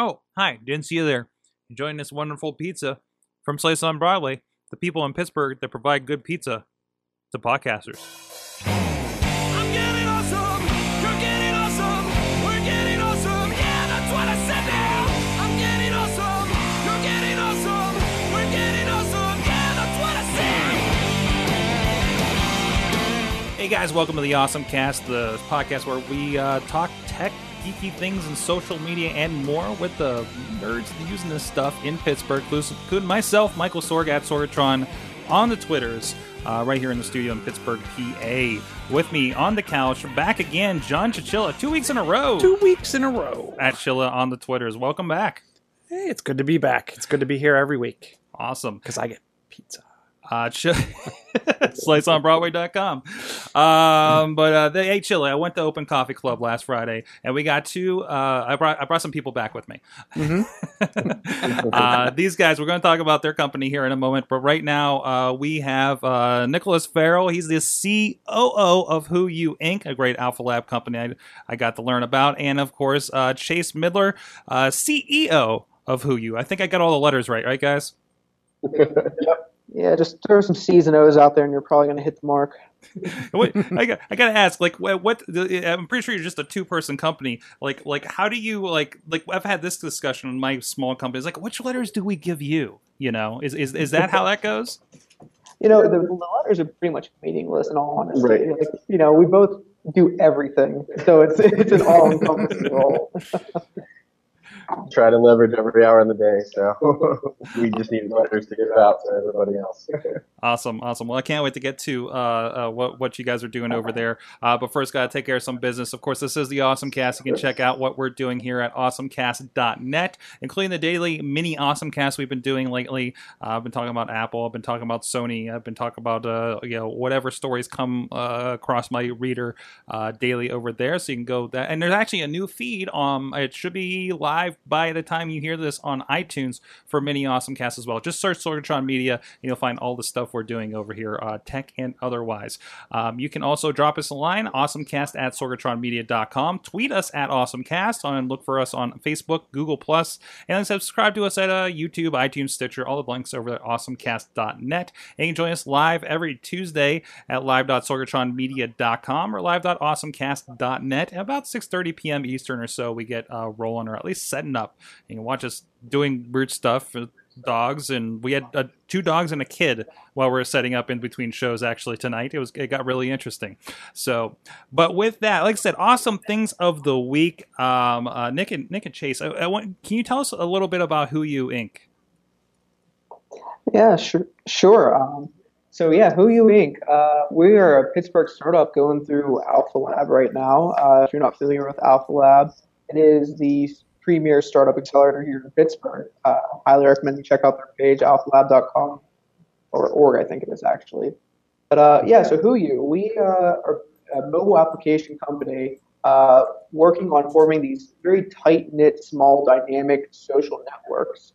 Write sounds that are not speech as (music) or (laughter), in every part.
Oh, hi, didn't see you there. Enjoying this wonderful pizza from Slice on Broadway, the people in Pittsburgh that provide good pizza to podcasters. I'm getting awesome. You're getting awesome. We're getting awesome. Yeah, that's what I said now. I'm getting awesome. You're getting awesome. We're getting awesome. Yeah, that's what I said. Hey guys, welcome to the Awesome Cast, the podcast where we uh, talk tech, geeky things, and social media and more with the nerds using this stuff in Pittsburgh, including myself, Michael Sorg at Sorgatron on the Twitters, uh, right here in the studio in Pittsburgh, PA. With me on the couch, back again, John Chichilla, two weeks in a row two weeks in a row. at Chilla on the Twitters. Welcome back. Hey, it's good to be back. It's good to be here every week Awesome. because I get pizza. Uh, ch- (laughs) sliceonbroadway.com. Um, but uh, they ate chili. I went to Open Coffee Club last Friday, and we got two. Uh, I brought I brought some people back with me. (laughs) uh, these guys, we're going to talk about their company here in a moment. But right now, uh, we have uh, Nicholas Farrell. He's the COO of WhoYu Inc., a great Alpha Lab company I, I got to learn about, and of course, uh, Chase Midler, uh, CEO of WhoYu. I think I got all the letters right, right, guys? (laughs) Yeah, just throw some C's and O's out there, and you're probably going to hit the mark. (laughs) Wait, I got, I got to ask, like, what, what? I'm pretty sure you're just a two person company. Like, like, how do you like, like? I've had this discussion in my small companies. Like, which letters do we give you? You know, is is is that how that goes? You know, the, the letters are pretty much meaningless in all honesty. Right. Like, you know, we both do everything, so it's it's an all-encompassing role. (laughs) Try to leverage every hour in the day, so (laughs) we just need letters to give out to everybody else. Awesome, awesome. Well, I can't wait to get to uh, uh, what what you guys are doing over there. Uh, but first, got to take care of some business. Of course, this is the Awesome Cast. You can check out what we're doing here at AwesomeCast.net, including the daily mini Awesome Cast we've been doing lately. Uh, I've been talking about Apple. I've been talking about Sony. I've been talking about uh, you know whatever stories come uh, across my reader uh, daily over there. So you can go that. And there's actually a new feed. Um, it should be live by the time you hear this on iTunes for many Awesome casts as well. Just search Sorgatron Media, and you'll find all the stuff we're doing over here, uh, tech and otherwise. Um, you can also drop us a line, awesomecast at sorgatronmedia.com. Tweet us at awesomecast, and look for us on Facebook, Google Plus, and subscribe to us at uh, YouTube, iTunes, Stitcher, all the links over at awesomecast.net. And you can join us live every Tuesday at live.sorgatronmedia.com or live.awesomecast.net. At about 6.30 p.m. Eastern or so, we get uh, rolling, or at least setting up. You can watch us doing weird stuff. uh, Dogs and we had uh, two dogs and a kid while we were setting up in between shows. Actually, tonight it was it got really interesting. So, but with that, like I said, awesome things of the week. Um, uh, Nick and Nick and Chase, I, I want, can you tell us a little bit about WhoYu Inc? Yeah, sure. Sure. Um, so yeah, WhoYu Inc. Uh, we are a Pittsburgh startup going through Alpha Lab right now. Uh, if you're not familiar with Alpha Lab, it is the premier startup accelerator here in Pittsburgh. Uh, highly recommend you check out their page, alphalab.com or org, I think it is actually. But uh, yeah, so WhoYu, we uh, are a mobile application company uh, working on forming these very tight knit, small, dynamic social networks.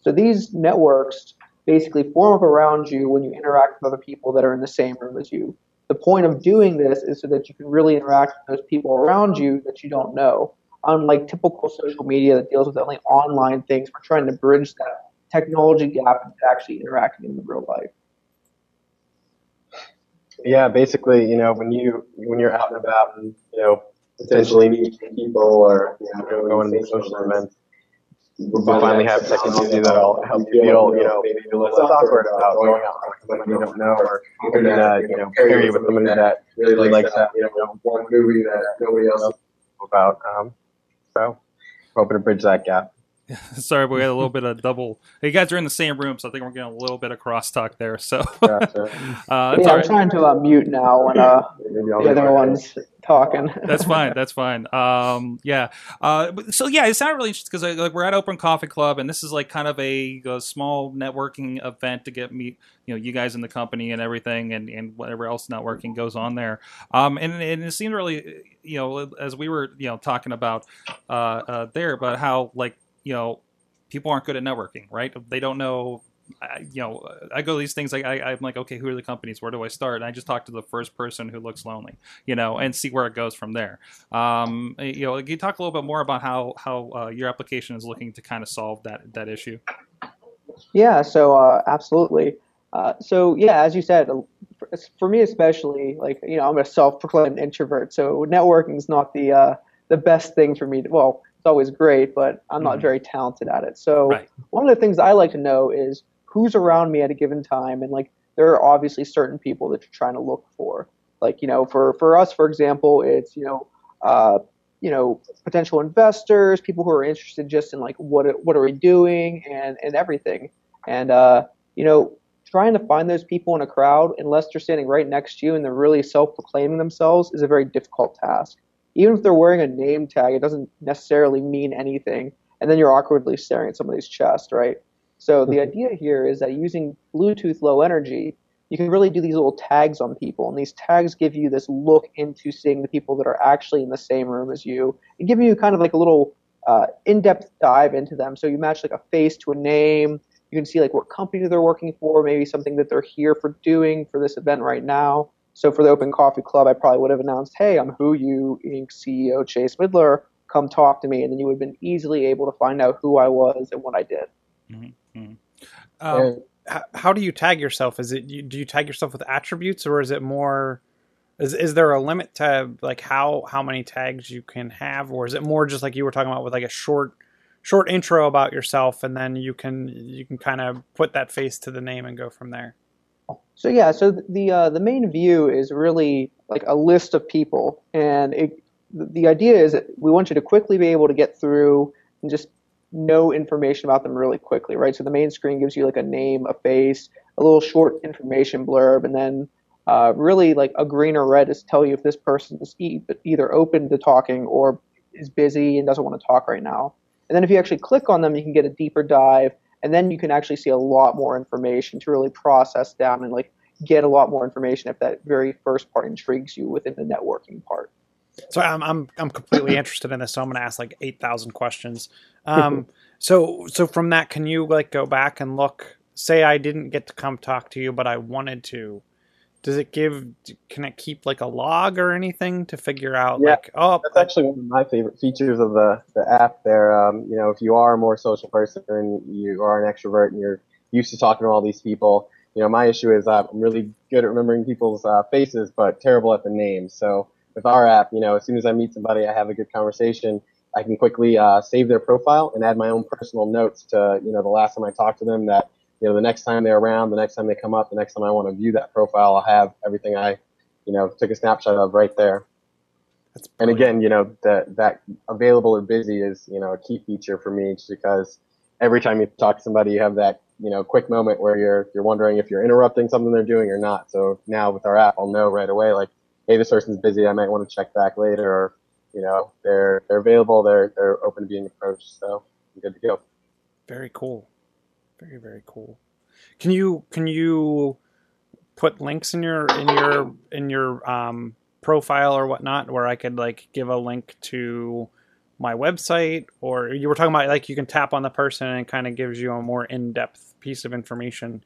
So these networks basically form up around you when you interact with other people that are in the same room as you. The point of doing this is so that you can really interact with those people around you that you don't know. Unlike typical social media that deals with only online things, we're trying to bridge that technology gap into actually interacting in the real life. Yeah, basically, you know, when you when you're out and about and you know potentially meet people or you know going to social events, we finally have technology that'll help you feel, you know, maybe a little awkward about going out with someone you don't know or uh, you know pair with somebody that really likes that, you know, one movie that nobody else knows about. Um, so hoping to bridge that gap. (laughs) Sorry, we had a little bit of double. You guys are in the same room, so I think we're getting a little bit of crosstalk there. So, Gotcha. (laughs) uh, yeah, I'm right. trying to uh, mute now when uh, Maybe I'll the other get my- one's talking. (laughs) That's fine. That's fine. Um, yeah. Uh, but- so yeah, it sounded really interesting because like we're at Open Coffee Club, and this is like kind of a, a small networking event to get meet you know you guys in the company and everything, and and whatever else networking goes on there. Um, and and it seemed really you know as we were you know talking about uh, uh there, about how like you know people aren't good at networking, right? They don't know I, you know, I go to these things like I, I'm like, okay, who are the companies? Where do I start? And I just talk to the first person who looks lonely, you know, and see where it goes from there. Um, you know, can you talk a little bit more about how how uh, your application is looking to kind of solve that that issue? Yeah, so uh, absolutely. Uh, so yeah, as you said, uh, for, for me especially, like you know, I'm a self-proclaimed introvert, so networking is not the uh, the best thing for me. To, well, it's always great, but I'm not Mhm. very talented at it. So Right. one of the things I like to know is who's around me at a given time, and like there are obviously certain people that you're trying to look for. Like you know, for for us, for example, it's you know. Uh, you know, potential investors, people who are interested just in like what what are we doing and and everything. And uh, you know, trying to find those people in a crowd unless they're standing right next to you and they're really self-proclaiming themselves is a very difficult task. Even if they're wearing a name tag, it doesn't necessarily mean anything. And then you're awkwardly staring at somebody's chest, right? So the idea here is that using Bluetooth Low Energy, you can really do these little tags on people, and these tags give you this look into seeing the people that are actually in the same room as you, and give you kind of like a little uh, in-depth dive into them. So you match like a face to a name. You can see like what company they're working for, maybe something that they're here for doing for this event right now. So for the Open Coffee Club, I probably would have announced, "Hey, I'm WhoYu Inc. CEO Chase Midler. Come talk to me," and then you would have been easily able to find out who I was and what I did. Um, And- How, how do you tag yourself? Is it do you tag yourself with attributes, or is it more? Is is there a limit to like how how many tags you can have, or is it more just like you were talking about with like a short short intro about yourself, and then you can you can kind of put that face to the name and go from there. So yeah, so the uh, the main view is really like a list of people, and it, the idea is that we want you to quickly be able to get through and just know information about them really quickly, right? So the main screen gives you like a name, a face, a little short information blurb, and then uh, really like a green or red is tell you if this person is e- either open to talking or is busy and doesn't want to talk right now. And then if you actually click on them, you can get a deeper dive, and then you can actually see a lot more information to really process down and like get a lot more information if that very first part intrigues you within the networking part. So I'm I'm I'm completely (clears throat) interested in this. So I'm going to ask like eight thousand questions. (laughs) Um, so so from that, can you like go back and look? Say I didn't get to come talk to you, but I wanted to. Does it give? Can it keep like a log or anything to figure out Yeah, like oh That's actually one of my favorite features of the, the app there. Um, you know, if you are a more social person and you are an extrovert and you're used to talking to all these people, you know, my issue is uh, I'm really good at remembering people's uh, faces, but terrible at the names. So with our app, you know, as soon as I meet somebody, I have a good conversation, I can quickly uh, save their profile and add my own personal notes to, you know, the last time I talked to them that, you know, the next time they're around, the next time they come up, the next time I want to view that profile, I'll have everything I, you know, took a snapshot of right there. that's And again, you know, that that available or busy is, you know, a key feature for me just because every time you talk to somebody, you have that, you know, quick moment where you're you're wondering if you're interrupting something they're doing or not. So now with our app, I'll know right away, like, hey, this person's busy. I might want to check back later, or you know, they're they're available. They're they're open to being approached. So I'm good to go. very cool, very very cool. Can you can you put links in your in your in your um, profile or whatnot where I could like give a link to my website or you were talking about like you can tap on the person and it kind of gives you a more in-depth piece of information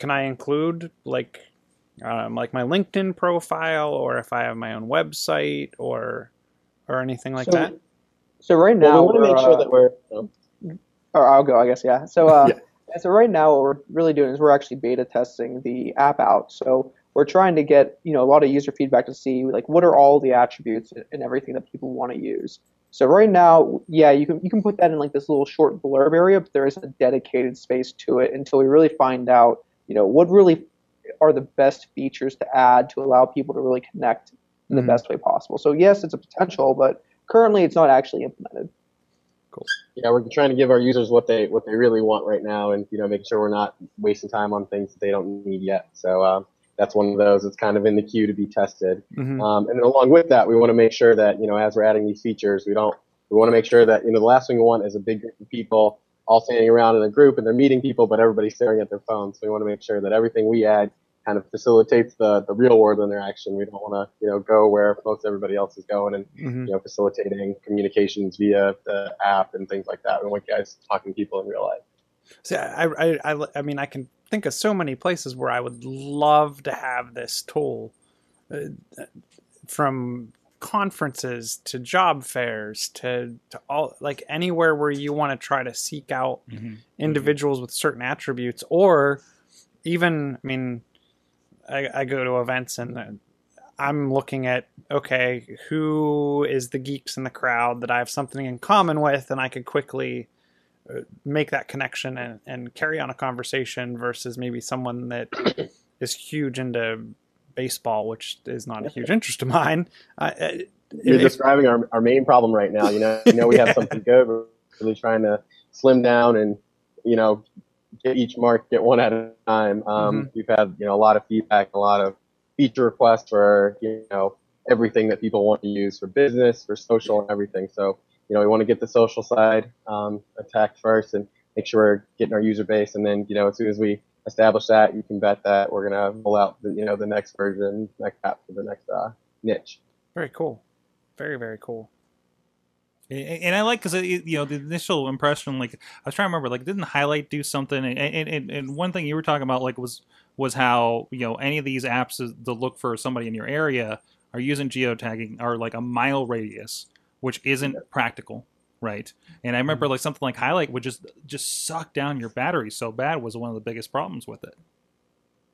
can i include like um, like my linkedin profile or if i have my own website or or anything like So- that So right Well, now, we want to make sure uh, that we're. oh, or I'll go, I guess, yeah. So, uh, (laughs) Yeah. So right now, what we're really doing is we're actually beta testing the app out. So we're trying to get you know a lot of user feedback to see like what are all the attributes and everything that people want to use. So right now, yeah, you can you can put that in like this little short blurb area, but there is a dedicated space to it until we really find out you know what really are the best features to add to allow people to really connect in the Mhm. best way possible. So yes, it's a potential, but currently it's not actually implemented. Yeah, we're trying to give our users what they what they really want right now, and you know, making sure we're not wasting time on things that they don't need yet. So uh, that's one of those. that's kind of in the queue to be tested. Mhm. Um, and then along with that, we want to make sure that you know, as we're adding these features, we don't we want to make sure that you know the last thing we want is a big group of people all standing around in a group and they're meeting people, but everybody's staring at their phones. So we want to make sure that everything we add kind of facilitates the the real world interaction. We don't want to you know go where most everybody else is going and Mhm. you know, facilitating communications via the app and things like that. We want guys talking to people in real life. See, I, I, I, I mean, I can think of so many places where I would love to have this tool, uh, from conferences to job fairs to to all like anywhere where you want to try to seek out Mm-hmm. individuals with certain attributes, or even, I mean, I, I go to events and I'm looking at okay, who is the geeks in the crowd that I have something in common with, and I could quickly uh, make that connection and, and carry on a conversation versus maybe someone that (coughs) is huge into baseball, which is not a huge interest of mine. Uh, You're describing our, our main problem right now. You know, you know we have (laughs) something good. We're really trying to slim down and you know each market one at a time. Um, We've had you know a lot of feedback, a lot of feature requests for you know everything that people want to use for business, for social, and everything. So you know we want to get the social side um, attacked first and make sure we're getting our user base, and then you know as soon as we establish that, you can bet that we're gonna roll out the you know the next version, next app for the next uh, niche. very cool, very very cool. And I like because uh, you know the initial impression, like I was trying to remember, like didn't highlight do something? And, and, and, one thing you were talking about, like was was how you know any of these apps to look for somebody in your area are using geotagging are like a mile radius, which isn't practical, right? And I mm-hmm. remember like something like highlight would just just suck down your battery so bad was one of the biggest problems with it.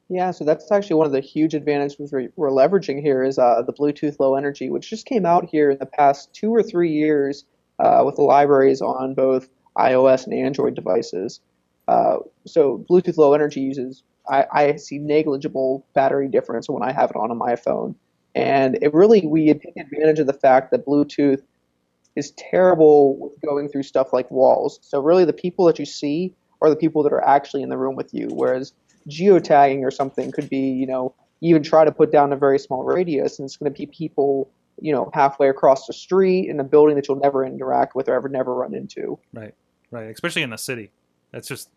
Yeah, so that's actually one of the huge advantages we're, we're leveraging here is uh, the Bluetooth Low Energy, which just came out here in the past two or three years uh, with the libraries on both iOS and Android devices. Uh, so Bluetooth Low Energy uses, I, I see negligible battery difference when I have it on my phone. And it really, we take advantage of the fact that Bluetooth is terrible with going through stuff like walls. So really the people that you see are the people that are actually in the room with you, whereas geotagging or something could be, you know, even try to put down a very small radius, and it's going to be people, you know, halfway across the street in a building that you'll never interact with or ever never run into. Right, right. Especially in the city, that's just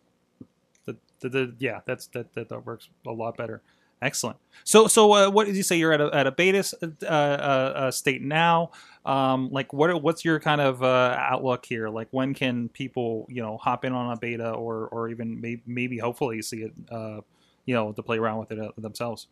the the, the yeah. That's that, that that works a lot better. Excellent. So so uh, what did you say? You're at a at a beta uh, uh, uh, state now. Um, like what what's your kind of uh, outlook here? Like when can people you know hop in on a beta or or even maybe maybe hopefully see it uh, you know to play around with it uh, themselves.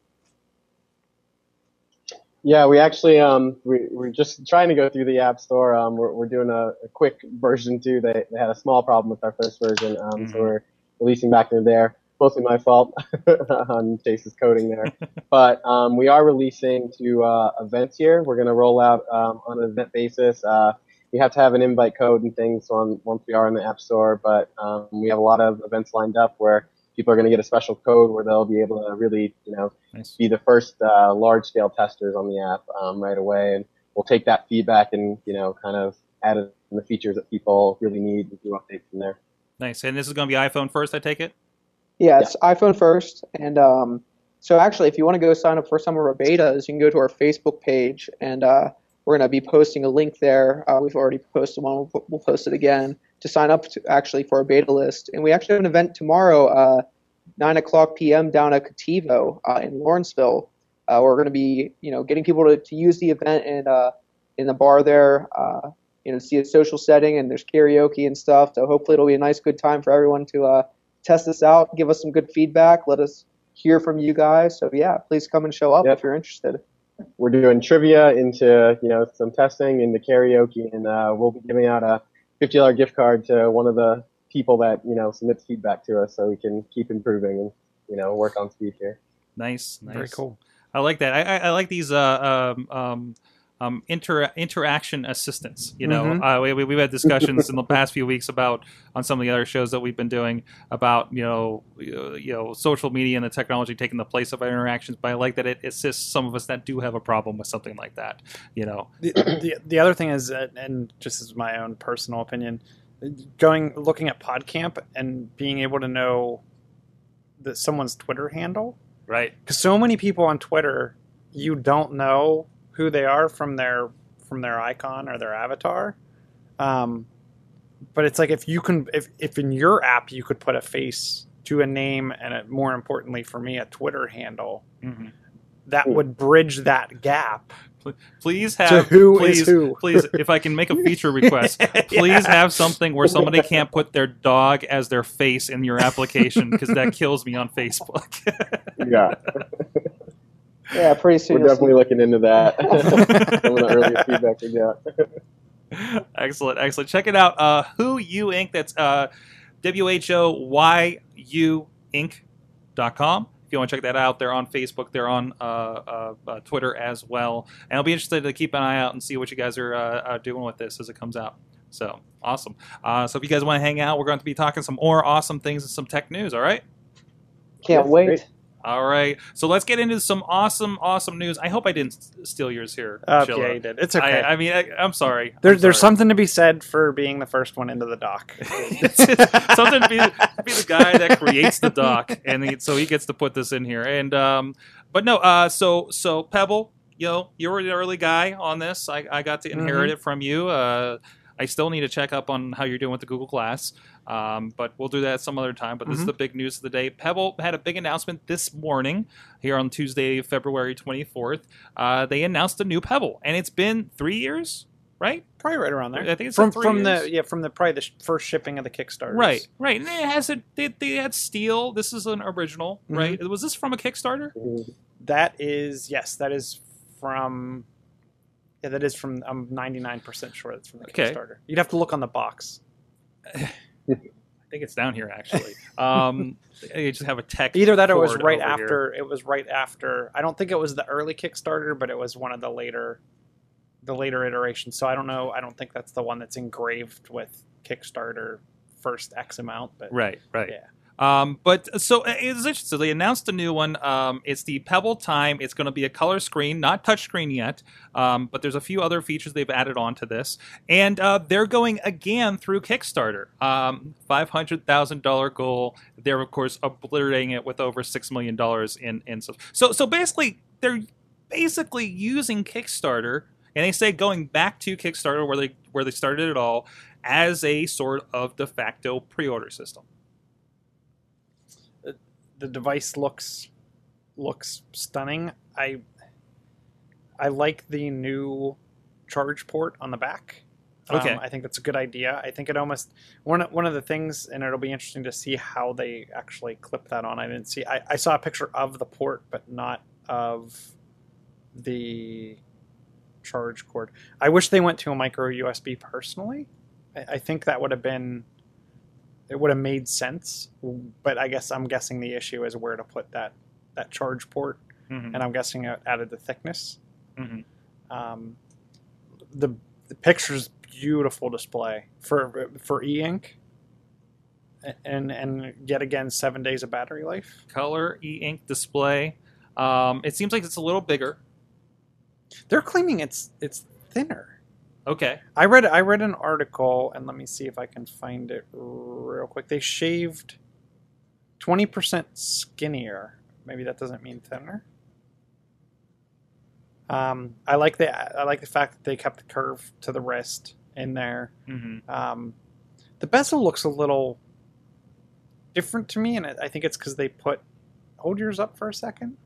Yeah, we actually um we we're just trying to go through the app store. Um, we're we're doing a, a quick version too. They they had a small problem with our first version. Um, Mhm. so we're releasing back into there. Mostly my fault (laughs) on Chase's coding there, (laughs) but um, we are releasing to uh, events here. We're gonna roll out um, on an event basis. Uh, we have to have an invite code and things on once we are in the app store, but um, we have a lot of events lined up where people are going to get a special code where they'll be able to really, you know, Nice. be the first uh, large scale testers on the app um, right away, and we'll take that feedback and you know kind of add it in the features that people really need and do updates from there. Nice. And this is going to be iPhone first, I take it. Yeah, it's iPhone first, and um, so actually, if you want to go sign up for some of our betas, you can go to our Facebook page, and uh, we're going to be posting a link there. Uh, we've already posted one; we'll, we'll post it again to sign up to actually for our beta list. And we actually have an event tomorrow, uh, nine o'clock p.m. down at Cattivo uh, in Lawrenceville. Uh, we're going to be, you know, getting people to, to use the event in uh, in the bar there. Uh, you know, see a social setting, and there's karaoke and stuff. So hopefully, it'll be a nice, good time for everyone to. Uh, test this out, give us some good feedback, let us hear from you guys. So yeah, please come and show up Yep. if you're interested. We're doing trivia into you know some testing into karaoke, and uh, we'll be giving out a fifty dollar gift card to one of the people that you know submits feedback to us, so we can keep improving and you know work on speed here. Nice. nice. Very cool. I like that. I, I, I like these uh, um, um, um, inter- interaction assistance. You know, Mhm. uh, we, we- we've had discussions in the past few weeks about on some of the other shows that we've been doing about you know you know social media and the technology taking the place of our interactions. But I like that it assists some of us that do have a problem with something like that. You know, the, the the other thing is, uh, and just as my own personal opinion, going looking at PodCamp and being able to know that someone's Twitter handle, right? because so many people on Twitter, you don't know who they are from their from their icon or their avatar. Um, but it's like if you can, if if in your app you could put a face to a name and a, more importantly for me a Twitter handle, Mm-hmm. that would bridge that gap Please To have who please, is who? please, if I can make a feature request, (laughs) please have something where somebody can't put their dog as their face in your application because that kills me on Facebook. (laughs) Yeah, Yeah, pretty soon. we're you'll see definitely looking into that. (laughs) (laughs) Some of the earliest feedback we got. (laughs) excellent, excellent. Check it out. Uh, WhoYu Inc. That's uh, W H O Y U Inc.com. If you want to check that out, they're on Facebook, they're on uh, uh, uh, Twitter as well. And I'll be interested to keep an eye out and see what you guys are uh, uh, doing with this as it comes out. So awesome. Uh, so if you guys want to hang out, we're going to be talking some more awesome things and some tech news. All right. Can't wait. Great. All right. So let's get into some awesome, awesome news. I hope I didn't s- steal yours here. Uh, Chilla. yeah, you did. It's okay. I, I mean, I, I'm sorry. there, I'm there's sorry. something to be said for being the first one into the dock. (laughs) something to be, to be the guy that creates the doc, and he, so he gets to put this in here. And um, but no, uh, so so Pebble, you know, you were the early guy on this. I, I got to inherit Mm-hmm. it from you. Uh, I still need to check up on how you're doing with the Google Glass, um, but we'll do that some other time. But this is Mhm. the big news of the day. Pebble had a big announcement this morning here on Tuesday, February 24th. Uh, they announced a new Pebble, and it's been three years, right? probably right around there. I think it's from from years. the yeah from the probably the sh- first shipping of the Kickstarter. Right, right. And it has a they, they had steel. This is an original, Mhm. right? Was this from a Kickstarter? That is yes, that is from. Yeah, that is from. I'm 99 percent sure that's from the Okay. Kickstarter. You'd have to look on the box. (laughs) I think it's down here actually. Um, (laughs) they just have a tech. Either that or it was right over here. after. It was right after. I don't think it was the early Kickstarter, but it was one of the later, the later iterations. So I don't know. I don't think that's the one that's engraved with Kickstarter first X amount. But Right, right. Yeah. Um, but so uh, it's interesting. So they announced a new one. Um, it's the Pebble Time. It's going to be a color screen, not touchscreen yet. Um, but there's a few other features they've added on to this, and uh, they're going again through Kickstarter. Um, Five hundred thousand dollar goal. They're of course obliterating it with over six million dollars in in subs- so so basically they're basically using Kickstarter, and they say going back to Kickstarter where they where they started it all as a sort of de facto pre-order system. The device looks looks stunning. I I like the new charge port on the back. Um, Okay. I think that's a good idea. I think it almost one of- one of the things, and it'll be interesting to see how they actually clip that on. I didn't see. I, I saw a picture of the port, but not of the charge cord. I wish they went to a micro USB personally. I, I think that would have been it would have made sense. But I guess I'm guessing the issue is where to put that that charge port, Mhm. and I'm guessing it added the thickness. Mhm. Um, the the picture's beautiful display for for e-ink, and and yet again seven days of battery life. color e-ink display. Um, it seems like it's a little bigger. They're claiming it's it's thinner. Okay. I read I read an article and let me see if I can find it real quick. They shaved twenty percent skinnier. Maybe that doesn't mean thinner. Um, I like the I like the fact that they kept the curve to the wrist in there. hmm Um, the bezel looks a little different to me, and I think it's because they put. Hold yours up for a second.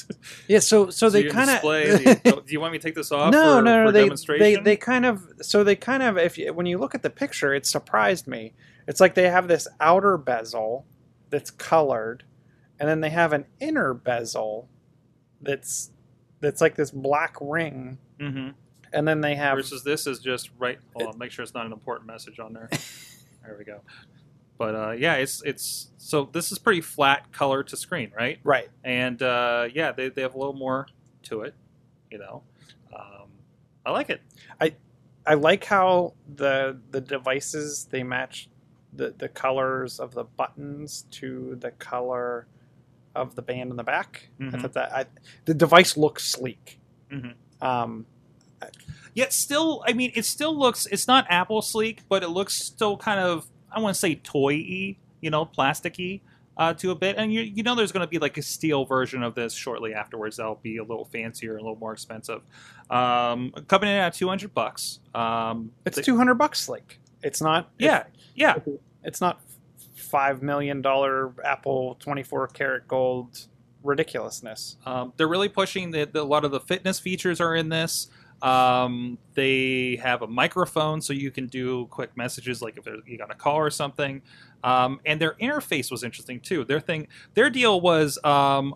(laughs) Yeah, so so, they kind (laughs) of. do you want me to take this off? no, for, no, no. for They, they demonstration? they kind of so they kind of if you, when you look at the picture, it surprised me. It's like they have this outer bezel that's colored, and then they have an inner bezel that's that's like this black ring, Mhm. and then they have Versus this is just right. Hold on. Make sure it's not an important message on there. (laughs) there we go. But uh, yeah, it's it's so this is pretty flat color to screen, right? right. And uh, yeah, they, they have a little more to it, you know. Um, I like it. I I like how the the devices they match the the colors of the buttons to the color of the band in the back. I Mhm. thought that I, the device looks sleek. Mhm. Um, Yet still, I mean, it still looks. It's not Apple sleek, but it looks still kind of. I want to say toy-y, you know, plasticky uh, to a bit. And you you know, there's going to be like a steel version of this shortly afterwards. That'll be a little fancier, a little more expensive. Um, coming in at two hundred bucks. Um, it's they- two hundred bucks like It's not. Yeah, yeah. It's not five million dollar Apple twenty four karat gold ridiculousness. Um, they're really pushing that the, a lot of the fitness features are in this. Um, they have a microphone so you can do quick messages, like if you got a call or something. Um, and their interface was interesting too. Their thing, their deal was, um,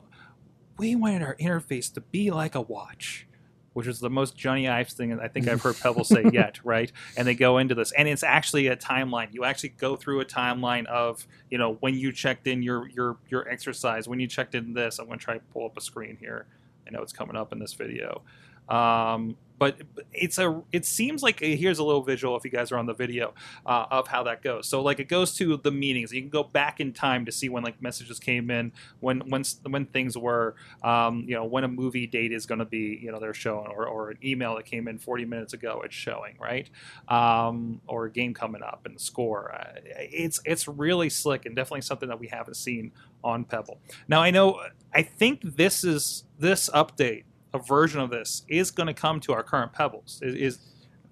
we wanted our interface to be like a watch, which is the most Jony Ive's thing I think I've heard Pebble say (laughs) yet, right? And they go into this, and it's actually a timeline. You actually go through a timeline of, you know, when you checked in your your your exercise, when you checked in this. I'm going to try to pull up a screen here. I know it's coming up in this video. Um, but it's a it seems like here's a little visual if you guys are on the video uh, of how that goes. So like it goes to the meetings. You can go back in time to see when like messages came in when when when things were um, you know when a movie date is going to be you know they're showing or, or an email that came in 40 minutes ago it's showing right? Um, or a game coming up and the score. Uh, it's it's really slick and definitely something that we haven't seen on pebble. Now i know i think this is this update a version of this is going to come to our current pebbles is, is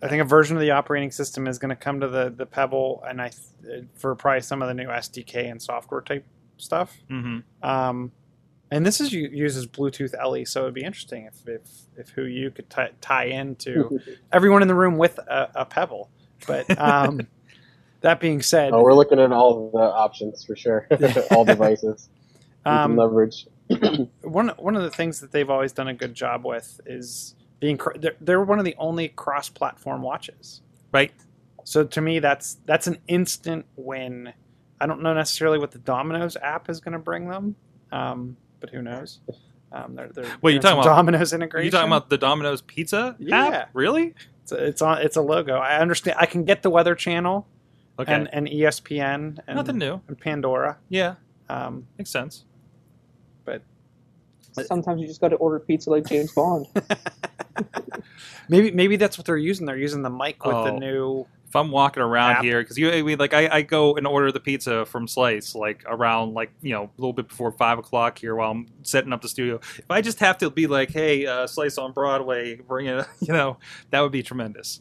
I think a version of the operating system is going to come to the the Pebble, and I th- for probably some of the new SDK and software type stuff. mhm. Um, and this is uses Bluetooth LE, so it'd be interesting if if, if WhoYu could tie tie into (laughs) everyone in the room with a, a Pebble. But um, (laughs) that being said, Oh, we're looking at all the options for sure, (laughs) all devices. Um, leverage. (clears throat) one one of the things that they've always done a good job with is being they're, they're one of the only cross-platform watches. right So to me, that's that's an instant win. I don't know necessarily what the Domino's app is going to bring them, um, but who knows? Um, they're, they're Wait, you talking about- Domino's integration? you talking about the Domino's Pizza Yeah. app? Really? It's, it's on. It's a logo. I understand. I can get the Weather Channel Okay. and, and ESPN and, Nothing new. and Pandora. Yeah, Um, makes sense. Sometimes you just got to order pizza like James Bond. (laughs) (laughs) maybe maybe that's what they're using. They're using the mic with the Oh. new. If I'm walking around App. here, because you I mean, like I, I go and order the pizza from Slice like around like you know a little bit before five o'clock here while I'm setting up the studio. If I just have to be like, hey, uh, Slice on Broadway, bring it, (laughs) you know, that would be tremendous.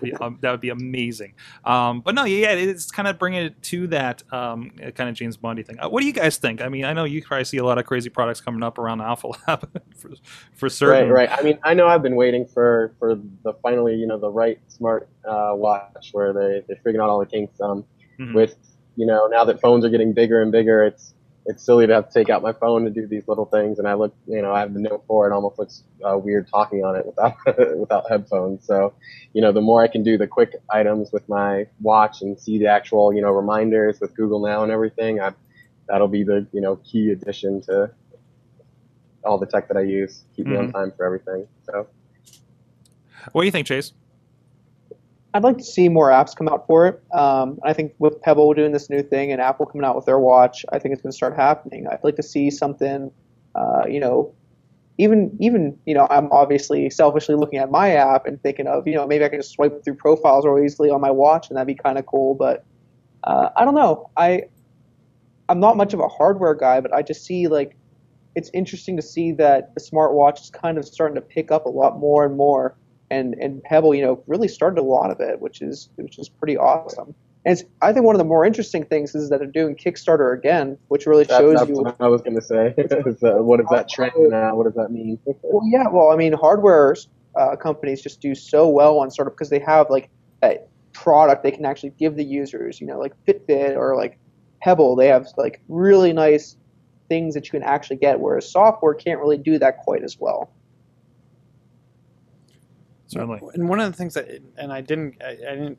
Be, um, that would be amazing. Um, but no, yeah, it's kind of bringing it to that um, kind of James Bondy thing. Uh, what do you guys think? I mean, I know you probably see a lot of crazy products coming up around the Alpha Lab (laughs) for, for Right, certain. right. I mean, I know I've been waiting for for the finally, you know, the right smart uh, watch where they they're figuring out all the kinks. Um, Mhm. with you know now that phones are getting bigger and bigger, it's it's silly to have to take out my phone to do these little things. And I look, you know, I have the Note 4. It almost looks uh, weird talking on it without (laughs) without headphones. So, you know, the more I can do the quick items with my watch and see the actual, you know, reminders with Google Now and everything, I, that'll be the you know key addition to all the tech that I use. Keep me on time for everything. So. What do you think, Chase? I'd like to see more apps come out for it. Um, I think with Pebble doing this new thing and Apple coming out with their watch, I think it's going to start happening. I'd like to see something, uh, you know, even even you know, I'm obviously selfishly looking at my app and thinking of you know maybe I can just swipe through profiles real easily on my watch and that'd be kind of cool. But uh, I don't know. I I'm not much of a hardware guy, but I just see like it's interesting to see that the smartwatch is kind of starting to pick up a lot more and more and and Pebble, you know, really started a lot of it, which is which is pretty awesome. And it's, I think one of the more interesting things is that they're doing Kickstarter again, which really shows that's you. what I was going to say. (laughs) What is that trend now? What does that mean? (laughs) Well, yeah, well, I mean, hardware uh, companies just do so well on sort of because they have like that product they can actually give the users. You know, like Fitbit or like Pebble, they have like really nice things that you can actually get, whereas software can't really do that quite as well. Certainly. And one of the things that, and I didn't, I, I didn't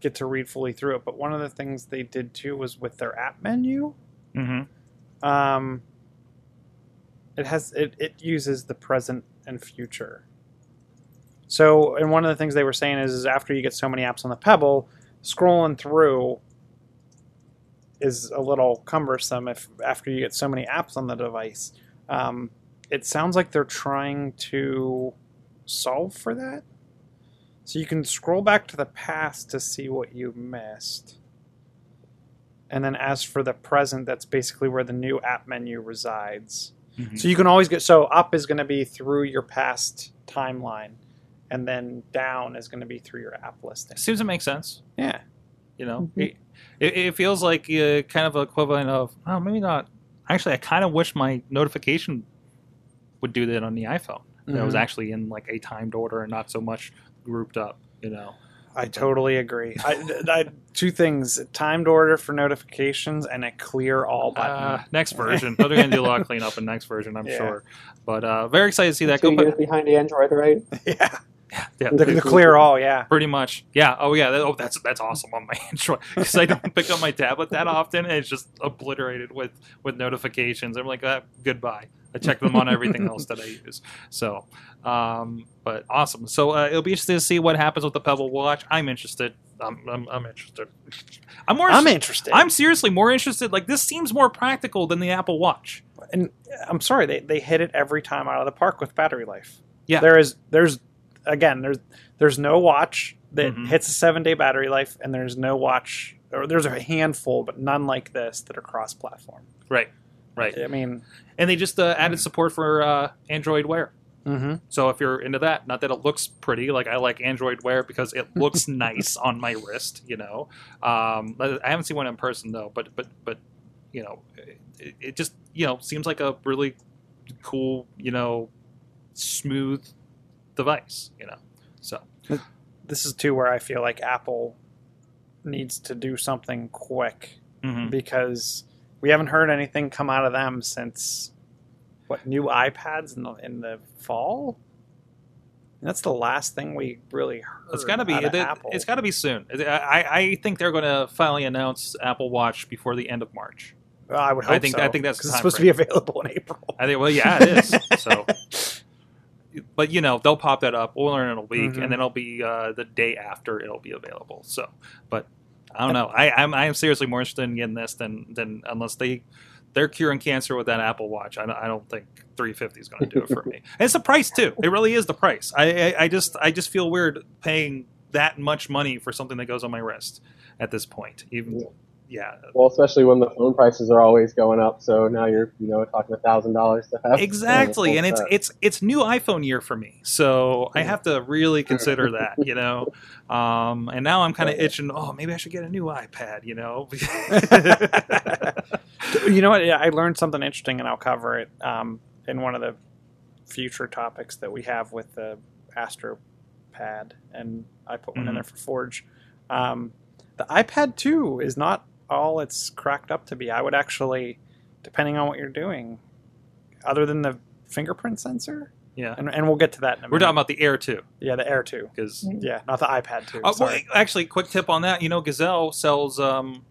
get to read fully through it, but one of the things they did too was with their app menu. Mm-hmm. Um, it has it, it uses the present and future. So, and one of the things they were saying is, is after you get so many apps on the Pebble, scrolling through is a little cumbersome if after you get so many apps on the device. Um, it sounds like they're trying to solve for that. So you can scroll back to the past to see what you missed. And then as for the present, that's basically where the new app menu resides. Mm-hmm. So you can always get so up is going to be through your past timeline, and then down is going to be through your app listing. Seems to make sense. Yeah. You know, it, it, it feels like uh, kind of equivalent of oh maybe not. actually, I kind of wish my notification would do that on the iPhone. That was actually in like a timed order and not so much grouped up. You know. I totally agree. I, I, two things: timed order for notifications and a clear all button. Uh, next version. They're going to do a lot of (laughs) cleanup in next version, I'm Yeah. sure. But uh, very excited to see that. Two Go years put, behind the Android, right? (laughs) yeah, yeah, the, the clear all. Yeah, pretty much. Yeah. Oh, yeah. That, oh, that's that's awesome on my (laughs) Android because I don't pick up my tablet that often, and it's just obliterated with with notifications. I'm like, ah, goodbye. I check them on everything else that I use. So, um, but awesome. So uh, it'll be interesting to see what happens with the Pebble Watch. I'm interested. I'm, I'm, I'm interested. I'm more. I'm interested-. I'm seriously more interested. Like this seems more practical than the Apple Watch. and I'm sorry they they hit it every time out of the park with battery life. Yeah. there is there's again there's there's no watch that Mhm. hits a seven day battery life, and there's no watch or there's a handful, but none like this that are cross platform. Right. Right. I mean, And they just uh, added support for uh, Android Wear. hmm So if you're into that, not that it looks pretty, like I like Android Wear because it (laughs) looks nice on my wrist. You know, um, I haven't seen one in person though, but but but you know, it, it just you know seems like a really cool, you know, smooth device. You know, so this is too where I feel like Apple needs to do something quick mhm. because we haven't heard anything come out of them since what new iPads in the in the fall. That's the last thing we really heard. it's got to be it, Apple. has got to be soon. I I think they're going to finally announce Apple Watch before the end of March. Well, I would hope I think- so, I think that's it's supposed to be available in April. I think well, yeah, it is. so, (laughs) but you know, they'll pop that up. We'll learn in a week, Mhm. and then it'll be uh, the day after it'll be available. So, but I don't know. I, I'm I am seriously more interested in getting this than than unless they they're curing cancer with that Apple Watch. I don't, I don't think 350 is going to do it for me. And (laughs) it's the price too. It really is the price. I, I I just I just feel weird paying that much money for something that goes on my wrist at this point. Even yeah, Well, especially when the phone prices are always going up. So now you're, you know, talking a thousand dollars to have exactly and it's it's it's new iphone year for me so i have to really consider that you know (laughs) um and now i'm kind of itching oh maybe i should get a new ipad you know (laughs) (laughs) you know what? Yeah, I learned something interesting, and I'll cover it um, in one of the future topics that we have with the Astro Pad, and I put one in Mhm. there for Forge. Um, the iPad 2 is not all it's cracked up to be. I would actually, depending on what you're doing, other than the fingerprint sensor, yeah and, and we'll get to that in a we're minute. talking about the air 2 yeah, the Air 2. because Yeah, not the iPad 2. uh, well, sorry. actually quick tip on that you know gazelle sells um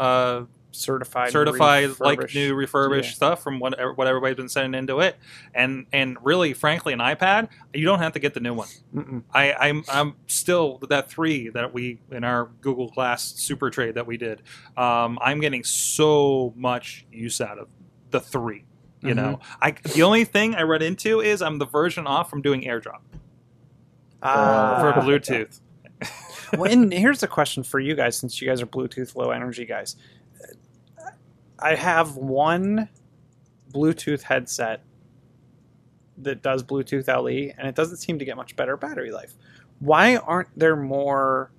uh certified, certified like new refurbished Yeah. stuff from what what everybody's been sending into it and and really frankly an ipad you don't have to get the new one Mm-mm. I, I'm I'm still that three that we in our Google Glass Super Trade that we did. Um, I'm getting so much use out of the three. You know, I the only thing I run into is I'm the version off from doing AirDrop Ah. for Bluetooth. well, and here's a question for you guys, since you guys are Bluetooth low energy guys. I have one Bluetooth headset that does Bluetooth LE, and it doesn't seem to get much better battery life. Why aren't there more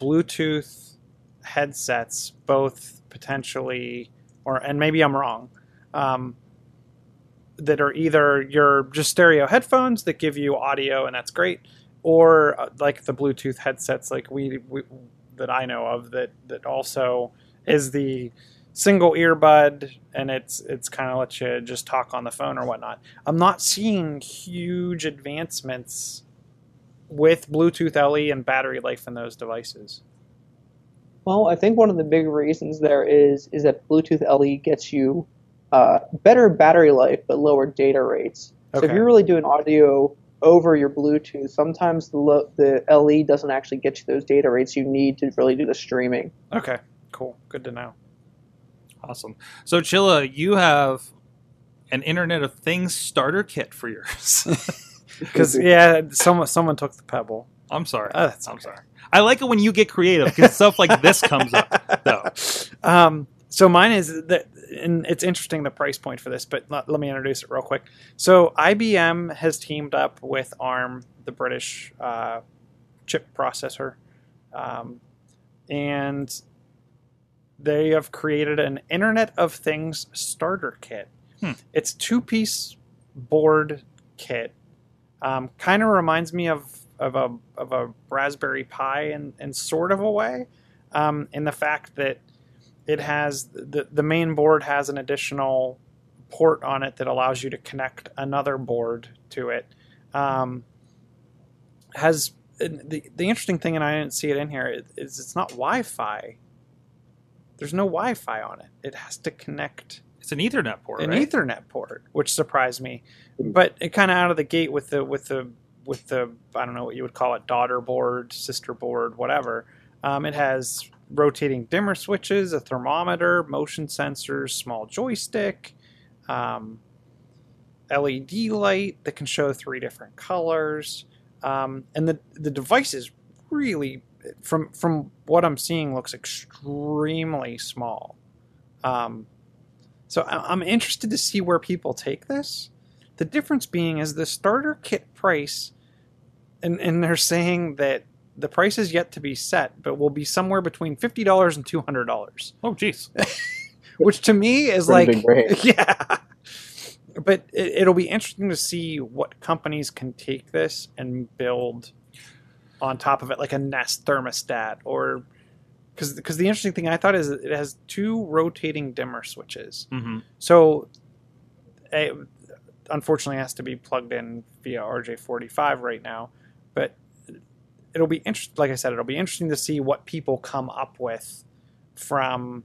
Bluetooth headsets, both potentially, or and maybe I'm wrong, um, that are either your just stereo headphones that give you audio and that's great, or uh, like the Bluetooth headsets like we, we that I know of that that also is the single earbud and it's it's kind of lets you just talk on the phone or whatnot. I'm not seeing huge advancements with Bluetooth LE and battery life in those devices. Well, I think one of the big reasons there is is that Bluetooth LE gets you uh, better battery life but lower data rates. So if you're really doing audio over your Bluetooth, sometimes the lo- the LE doesn't actually get you those data rates you need to really do the streaming. Okay, cool, good to know. Awesome. So Chilla, you have an Internet of Things starter kit for yours. (laughs) Because yeah, someone someone took the pebble. I'm sorry. Oh, that's I'm okay. sorry. I like it when you get creative because stuff like this comes up. though. (laughs) Um, so mine is that, and it's interesting the price point for this, but let, let me introduce it real quick. So IBM has teamed up with ARM, the British uh, chip processor, um, and they have created an Internet of Things starter kit. Hmm. It's two piece board kit. Um, kind of reminds me of of a of a Raspberry Pi in, in sort of a way, um, in the fact that it has the the main board has an additional port on it that allows you to connect another board to it. Um, has and the the interesting thing, and I didn't see it in here, is it's not Wi-Fi. There's no Wi-Fi on it. It has to connect It's an Ethernet port, an right? Ethernet port, which surprised me. But it kind of out of the gate with the with the with the I don't know what you would call it, daughter board, sister board, whatever. Um, it has rotating dimmer switches, a thermometer, motion sensors, small joystick, um, LED light that can show three different colors, um, and the the device is really from from what I'm seeing looks extremely small. Um, so I- I'm interested to see where people take this. The difference being is the starter kit price, and, and they're saying that the price is yet to be set, but will be somewhere between fifty dollars and two hundred dollars, Oh, jeez. (laughs) which to me is Pretty like big (laughs) yeah. But it, it'll be interesting to see what companies can take this and build on top of it, like a Nest thermostat, or because because the interesting thing I thought is it has two rotating dimmer switches. hmm So, it unfortunately has to be plugged in via RJ45 right now, but it'll be interesting. Like I said, it'll be interesting to see what people come up with from,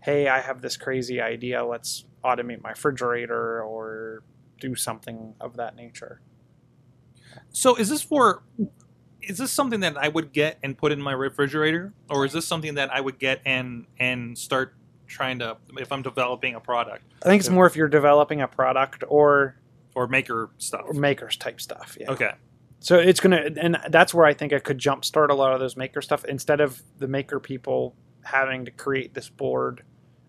hey, I have this crazy idea. Let's automate my refrigerator or do something of that nature. So is this for? Is this something that I would get and put in my refrigerator, or is this something that I would get and and start trying to if I'm developing a product I think it's more if you're developing a product or, or maker stuff? or makers type stuff. Yeah. Okay. So it's gonna, and that's where I think I could jumpstart a lot of those maker stuff. Instead of the maker people having to create this board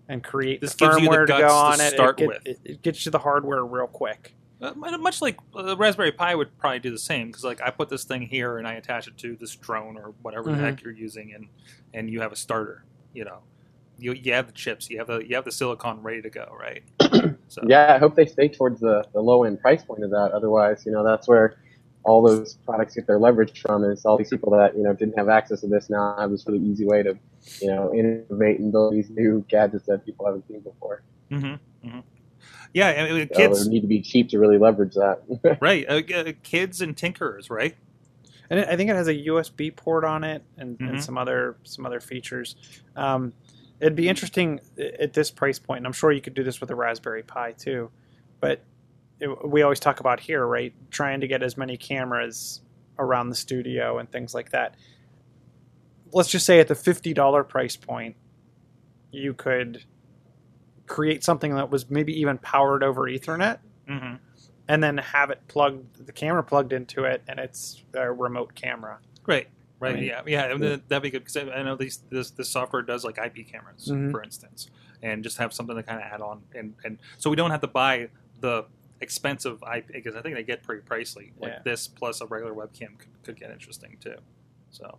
and create This the you the firmware to go to on it, start it, with. it, it gets you the hardware real quick. Uh, much like uh, the Raspberry Pi would probably do the same because like I put this thing here and I attach it to this drone or whatever Mhm. the heck you're using and and you have a starter. You know, you you have the chips, you have the you have the silicon ready to go, right? (clears throat) So Yeah, I hope they stay towards the, the low end price point of that. Otherwise, you know, that's where all those products get their leverage from is all these people that, you know, didn't have access to this now have this really easy way to, you know, innovate and build these new gadgets that people haven't seen before. hmm hmm Yeah, I mean, kids, they need to be cheap to really leverage that. (laughs) right? Uh, uh, kids and tinkerers, right? And I think it has a USB port on it and, Mhm. and some other some other features. Um, it'd be interesting at this price point, and I'm sure you could do this with a Raspberry Pi too. But it, we always talk about here, right? Trying to get as many cameras around the studio and things like that. Let's just say at the fifty dollar price point, you could create something that was maybe even powered over Ethernet hmm and then have it plugged the camera plugged into it and it's a remote camera Right. Right. I mean- yeah. Yeah. That'd be good because I know these this this software does like IP cameras, Mhm. for instance, and just have something to kind of add on, and and so we don't have to buy the expensive IP because I think they get pretty pricey. Like Yeah. this plus a regular webcam could, could get interesting too. So,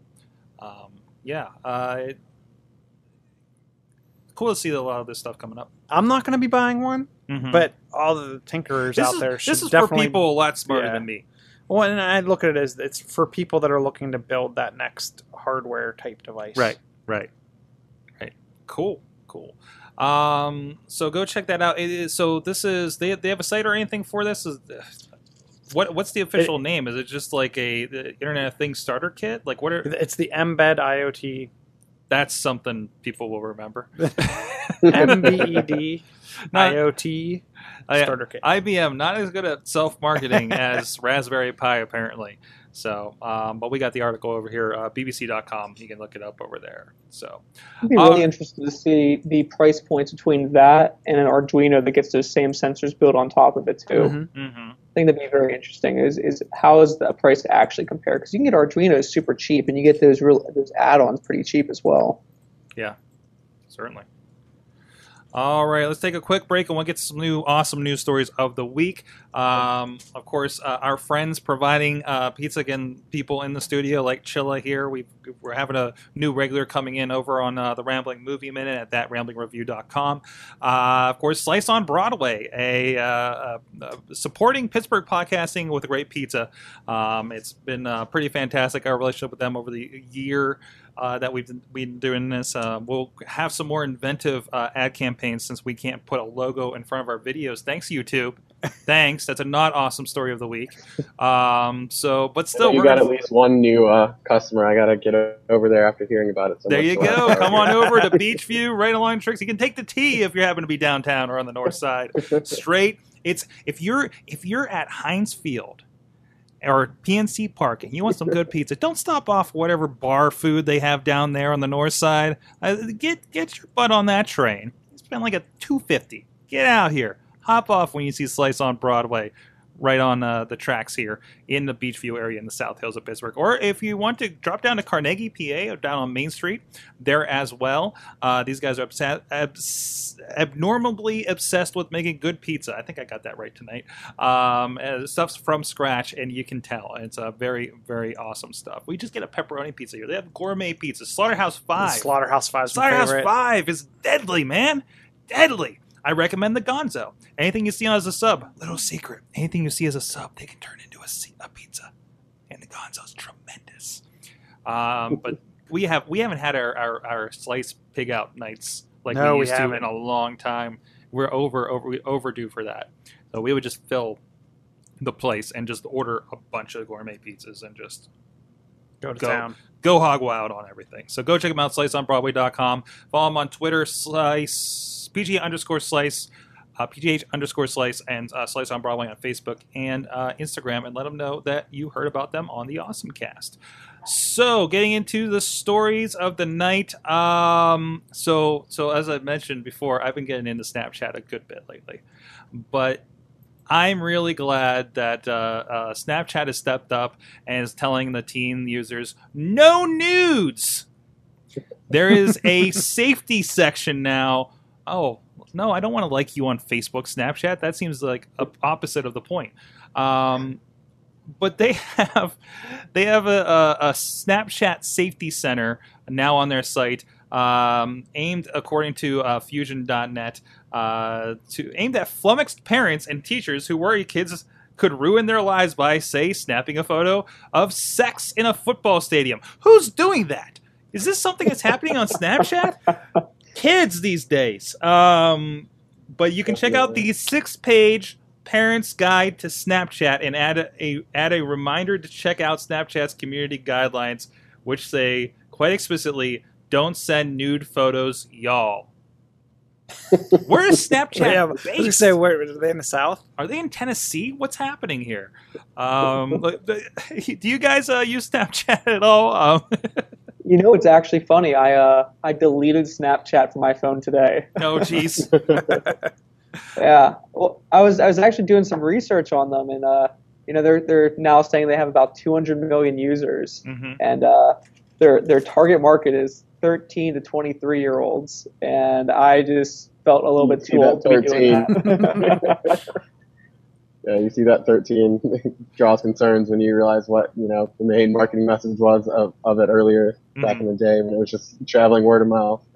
um, yeah, uh, it, cool to see a lot of this stuff coming up. i'm not going to be buying one Mhm. but all the tinkerers this out is, there should this is for people a lot smarter yeah. than me. well and i look at it as it's for people that are looking to build that next hardware type device Right, right, right. Cool, cool. Um, so go check that out. It is, so this is they they have a site or anything for this? Is what what's the official name? Is it just like a the Internet of Things starter kit? Like what are it's the mbed iot that's something people will remember. (laughs) mbed (laughs) Not- iot I- starter kit IBM not as good at self marketing (laughs) as Raspberry Pi apparently. So, um, but we got the article over here, uh, BBC.com. You can look it up over there. So, I'd be really Um, interested to see the price points between that and an Arduino that gets those same sensors built on top of it too. Mhm. mhm. I think that'd be very interesting. Is is how is the price actually compare? Because you can get Arduinos super cheap, and you get those real those add-ons pretty cheap as well. Yeah, certainly. All right, let's take a quick break and we'll get some new awesome news stories of the week. Um, of course, uh, our friends providing uh, pizza again, people in the studio like Chilla here. we we're having a new regular coming in over on uh, the Rambling Movie Minute at thatramblingreview.com. Uh, of course, Slice on Broadway, a, uh, uh, uh, supporting Pittsburgh podcasting with a great pizza. Um, it's been uh, pretty fantastic, our relationship with them over the year uh, that we've been doing this. Uh, we'll have some more inventive uh, ad campaigns since we can't put a logo in front of our videos. Thanks, YouTube. (laughs) Thanks. That's a not awesome story of the week. Um, so, but still, you we're got gonna- at least one new uh, customer. I gotta get over there after hearing about it. So There you (laughs) go. Come on over to (laughs) Beechview, right along Tricks. You can take the T if you happen to be downtown or on the north side. Straight. It's if you're if you're at Heinz Field or PNC Park and you want some good pizza, don't stop off whatever bar food they have down there on the north side. Uh, get get your butt on that train. Spend like a two fifty. Get out here. Hop off when you see Slice on Broadway. Right on uh, the tracks here in the Beechview area in the South Hills of Pittsburgh. Or if you want to drop down to Carnegie, PA, or down on Main Street, there as well. Uh, these guys are obsessed, abs- abnormally obsessed with making good pizza. I think I got that right tonight. Um, stuff's from scratch, and you can tell. It's a very, very awesome stuff. We just get a pepperoni pizza here. They have gourmet pizza. Slaughterhouse Five. Slaughterhouse Five. Slaughterhouse favorite. Five is deadly, man. Deadly. I recommend the Gonzo. Anything you see as a sub, little secret. Anything you see as a sub, they can turn into a, a pizza, and the Gonzo's tremendous. Um, but we have we haven't had our, our, our slice pig out nights like No, we we used to in a long time. We're over over we overdue for that. So we would just fill the place and just order a bunch of gourmet pizzas and just Go to Go. town. go hog wild on everything. So go check them out, sliceonbroadway.com. Follow them on Twitter, slice, PG underscore slice, uh, PGH underscore slice, and uh, slice on Broadway on Facebook and uh, Instagram, and let them know that you heard about them on the AwesomeCast. So, getting into the stories of the night. Um, so, so as I mentioned before, I've been getting into Snapchat a good bit lately, but I'm really glad that uh, uh, Snapchat has stepped up and is telling the teen users no nudes. There is a (laughs) safety section now. Oh no, I don't want to like you on Facebook, Snapchat. That seems like a opposite of the point. Um, but they (laughs) have they have a, a, a Snapchat safety center now on their site, um, aimed according to uh, Fusion.net uh, to aimed at flummoxed parents and teachers who worry kids could ruin their lives by, say, snapping a photo of sex in a football stadium. Who's doing that? Is this something that's happening on Snapchat? (laughs) Kids these days. Um, but you can check out the six-page parents guide to Snapchat and add a, a add a reminder to check out Snapchat's community guidelines, which say quite explicitly, "Don't send nude photos, y'all." (laughs) Where is Snapchat Yeah, based? say, where are they in the South? Are they in Tennessee? What's happening here? Um, (laughs) do you guys uh, use Snapchat at all? Um, (laughs) You know, it's actually funny. I uh, I deleted Snapchat from my phone today. no, jeez. (laughs) (laughs) Yeah. Well, I was I was actually doing some research on them, and uh, you know, they're they're now saying they have about 200 million users, hmm and uh, their their target market is 13 to 23 year olds, and I just felt a little bit too old to be doing that. (laughs) Yeah, you see that 13 (laughs) draws concerns when you realize what you know the main marketing message was of, of it earlier back in the day when it was just traveling word of mouth. (laughs)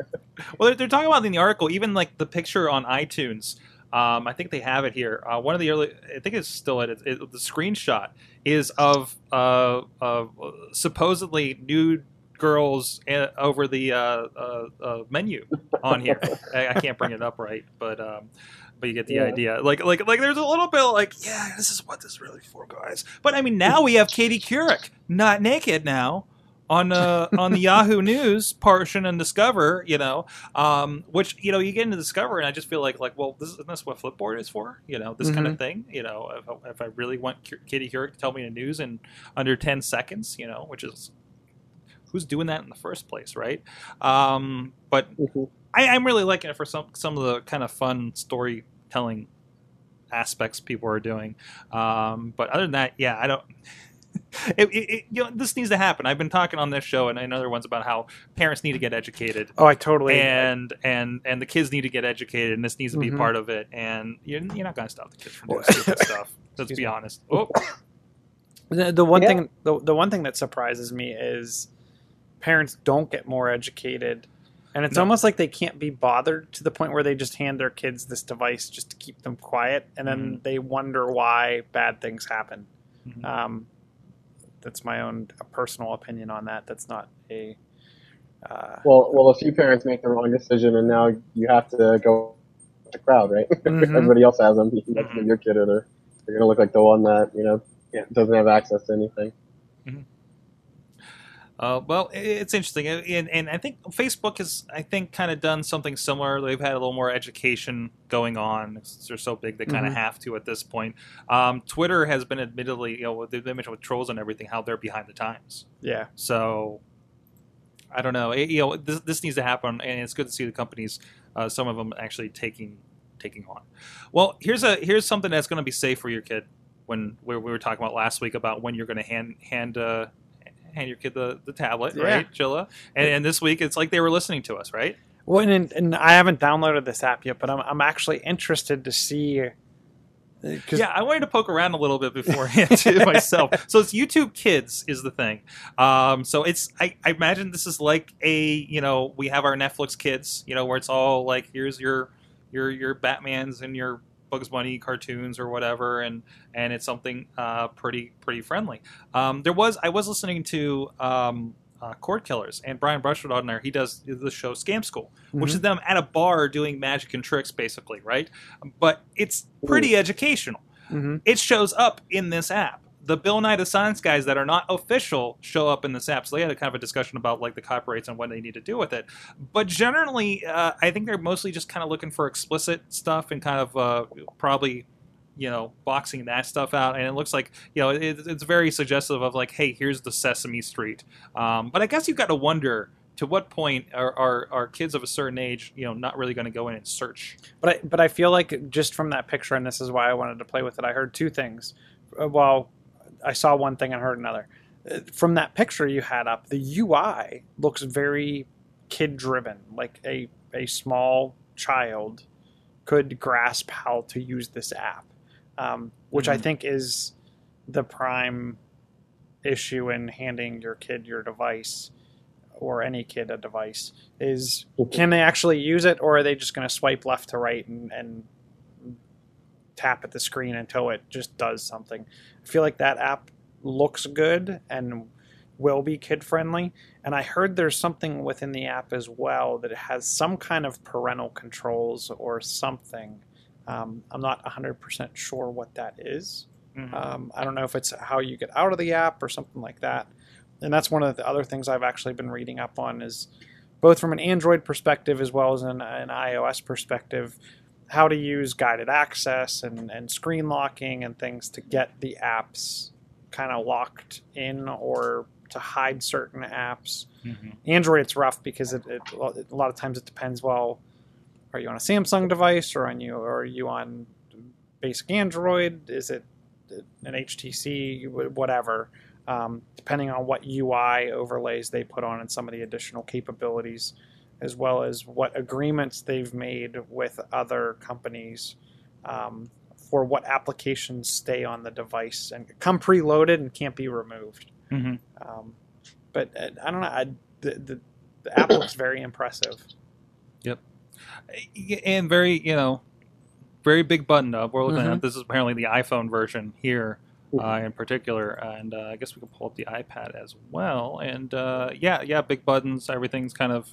Well, they're, they're talking about in the article, even like the picture on iTunes. Um, I think they have it here. Uh, one of the early, I think it's still it. it the screenshot is of uh, uh, supposedly nude girls uh, over the uh, uh, uh, menu on here. (laughs) I, I can't bring it up right, but um, but you get the Yeah. idea. Like like like there's a little bit like yeah, this is what this is really for, guys. But I mean, now we have Katie Couric not naked now on uh, (laughs) on the Yahoo News portion and Discover, you know, um, which you know you get into Discover, and I just feel like like well, this isn't this what Flipboard is for, you know, this kind of thing, you know, if, I- if I really want K- Katie Couric to tell me the news in under ten seconds, you know, which is who's doing that in the first place, right? Um, but Mhm. I, I'm really liking it for some some of the kind of fun storytelling aspects people are doing. Um, but other than that, yeah, I don't. (laughs) it, it, it- you know, this needs to happen. I've been talking on this show and in other ones about how parents need to get educated. Oh, I totally. And and and the kids need to get educated, and this needs to be Mhm. part of it. And you're, you're not going to stop the kids from doing stupid (laughs) stuff. Let's Excuse be me. honest. Oh, The, the one Yeah. thing the, the one thing that surprises me is parents don't get more educated and it's No. almost like they can't be bothered to the point where they just hand their kids this device just to keep them quiet and then Mhm. they wonder why bad things happen Mhm. um, that's my own personal opinion on that that's not a uh, Well, well, a few parents make the wrong decision, and now you have to go with the crowd, right? (laughs) Mhm. Everybody else has them. You can Mhm. give your kid, or they're, they're going to look like the one that you know doesn't have access to anything. Uh, well, it's interesting, and, and I think Facebook has, I think, kind of done something similar. They've had a little more education going on. They're so big, they kind of Mhm. have to at this point. Um, Twitter has been admittedly, you know, they mentioned with trolls and everything, how they're behind the times. yeah So, I don't know. It- you know, this, this needs to happen, and it's good to see the companies, uh, some of them actually taking taking on. Well, here's a here's something that's going to be safe for your kid. When we, we were talking about last week about when you're going to hand hand uh, hand your kid the, the tablet, Yeah. right, Chilla? And, and this week, it's like they were listening to us, right? well and, and i haven't downloaded this app yet but i'm, I'm actually interested to see because Yeah, I wanted to poke around a little bit beforehand too (laughs) myself. So it's YouTube Kids is the thing. Um, so it's I, I imagine this is like a you know we have our Netflix Kids, you know, where it's all like here's your your your Batman's and your Bugs Bunny cartoons or whatever, and and it's something uh, pretty pretty friendly. Um, there was I was listening to. Um, uh, Cord Killers and Brian Brushwood on there. He does the show Scam School, which is them at a bar doing magic and tricks, basically, right? But it's pretty educational hmm it shows up in this app. The Bill Nye the Science guys that are not official show up in this app. So they had a kind of a discussion about like the copyrights and what they need to do with it. But generally, uh, I think they're mostly just kind of looking for explicit stuff and kind of uh, probably you know boxing that stuff out. And it looks like you know it, it's very suggestive of like, hey, here's the Sesame Street. Um, but I guess you've got to wonder. To what point are, are, are kids of a certain age, you know, not really going to go in and search? But I, but I feel like just from that picture, and this is why I wanted to play with it. I heard two things. Uh, Well, I saw one thing and heard another. Uh, From that picture you had up, the UI looks very kid driven. Like a a small child could grasp how to use this app, um, which I Mhm. think is the prime issue in handing your kid your device or any kid a device is can they actually use it or are they just going to swipe left to right and, and tap at the screen until it just does something i feel like that app looks good and will be kid friendly and i heard there's something within the app as well that has some kind of parental controls or something um, i'm not 100% sure what that is Mhm. um, I don't know if it's how you get out of the app or something like that. And that's one of the other things I've actually been reading up on is both from an Android perspective as well as an, an iOS perspective, how to use guided access and, and screen locking and things to get the apps kind of locked in or to hide certain apps. Mhm. Android, it's rough because it, it, a lot of times it depends. Well, are you on a Samsung device or on you or are you on basic Android? Is it an HTC? Whatever. Um, depending on what UI overlays they put on and some of the additional capabilities, as well as what agreements they've made with other companies um, for what applications stay on the device and come preloaded and can't be removed. Mhm. Um, but uh, I don't know. I, the, the, the app looks very impressive. Yep, and very you know very big button up we're looking Mhm. at this is apparently the iphone version here uh, in particular and uh, i guess we can pull up the ipad as well and uh, yeah yeah big buttons everything's kind of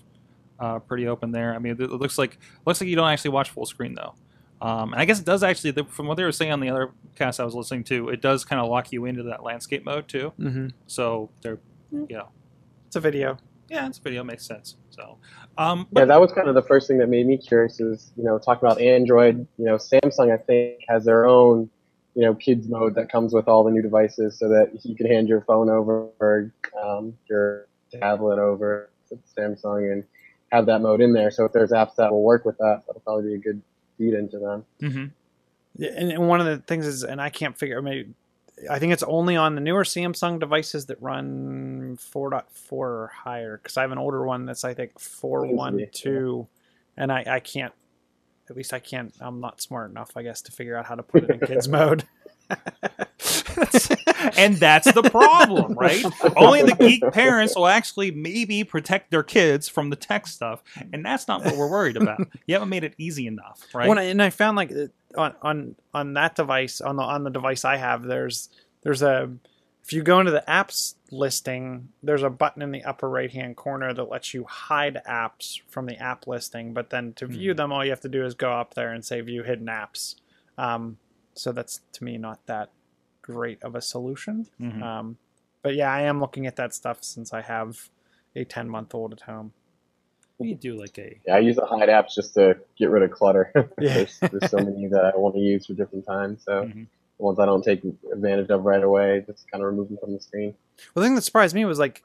uh, pretty open there i mean it looks like looks like you don't actually watch full screen though um, and i guess it does actually from what they were saying on the other cast i was listening to it does kind of lock you into that landscape mode too Mm-hmm. so they're you know It's a video. yeah it's a video makes sense so um Yeah, that was kind of the first thing that made me curious. Is you know talking about Android. You know, Samsung I think has their own you know kids mode that comes with all the new devices, so that you can hand your phone over or um, your tablet over to Samsung and have that mode in there. So if there's apps that will work with that, that'll probably be a good feed into them. mhm. Yeah, And, one of the things is, and I can't figure, maybe I think it's only on the newer Samsung devices that run 4.4 or higher. Because I have an older one that's I think 4.1.2, and I, I can't. At least I can't. I'm not smart enough, I guess, to figure out how to put it in kids (laughs) mode. (laughs) and that's the problem, right? Only the geek (laughs) parents will actually maybe protect their kids from the tech stuff, and that's not what we're worried about. You haven't made it easy enough, right? When I, and I found like on on on that device on the on the device I have, there's there's a if you go into the apps listing, there's a button in the upper right hand corner that lets you hide apps from the app listing. But then to view them, all you have to do is go up there and say view hidden apps. Um, so that's to me not that great of a solution. Mhm. Um, but yeah, I am looking at that stuff since I have a 10 month old at home. we do like a Yeah, I use the hide apps just to get rid of clutter. (laughs) Yeah. there's, there's so many that I want to use for different times. So Mhm. the ones I don't take advantage of right away, just kind of remove them from the screen. Well, the thing that surprised me was like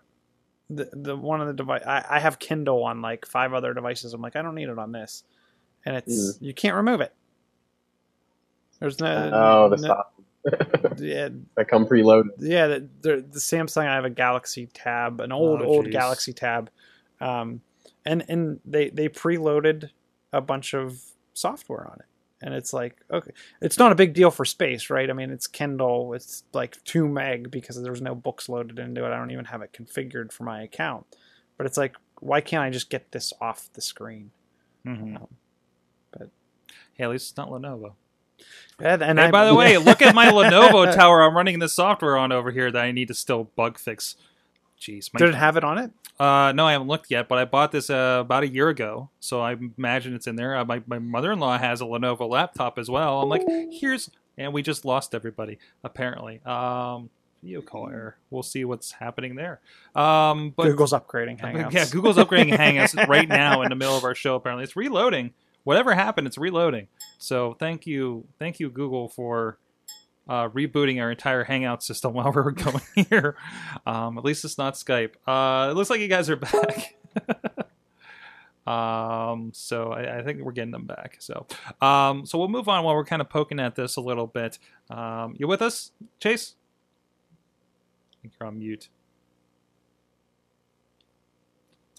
the the one of the device. I, I have Kindle on like five other devices. I'm like, I don't need it on this, and it's you can't remove it. There's no. oh, the no- stop. (laughs) Yeah, that come preloaded. yeah. The, the, the Samsung. I have a Galaxy Tab, an old Oh, old. Galaxy Tab, um, and and they they preloaded a bunch of software on it, and it's like okay, it's not a big deal for space, right? I mean, it's Kindle, it's like two meg because there's no books loaded into it. I don't even have it configured for my account, but it's like, why can't I just get this off the screen? Mhm. Um, but- hey, at least it's not Lenovo. And, and by the way, (laughs) look at my Lenovo (laughs) tower I'm running this software on over here that I need to still bug fix. Jeez, my did it have it on it? Uh, no, I haven't looked yet, but I bought this uh, about a year ago, so I imagine it's in there. Uh, my my mother in law has a Lenovo laptop as well. I'm like, here's, and we just lost everybody apparently. Um, video call error. We'll see what's happening there. Um, but Google's upgrading Hangouts. (laughs) yeah, Google's upgrading Hangouts right now in the middle of our show. Apparently, it's reloading. Whatever happened, it's reloading. So thank you, thank you, Google, for uh, rebooting our entire Hangout system (laughs) while we were going here. Um, at least it's not Skype. Uh, it looks like you guys are (laughs) back. um, so I, I think we're getting them back. So, um, so we'll move on while we're kind of poking at this a little bit. Um, you with us, Chase? I think you're on mute.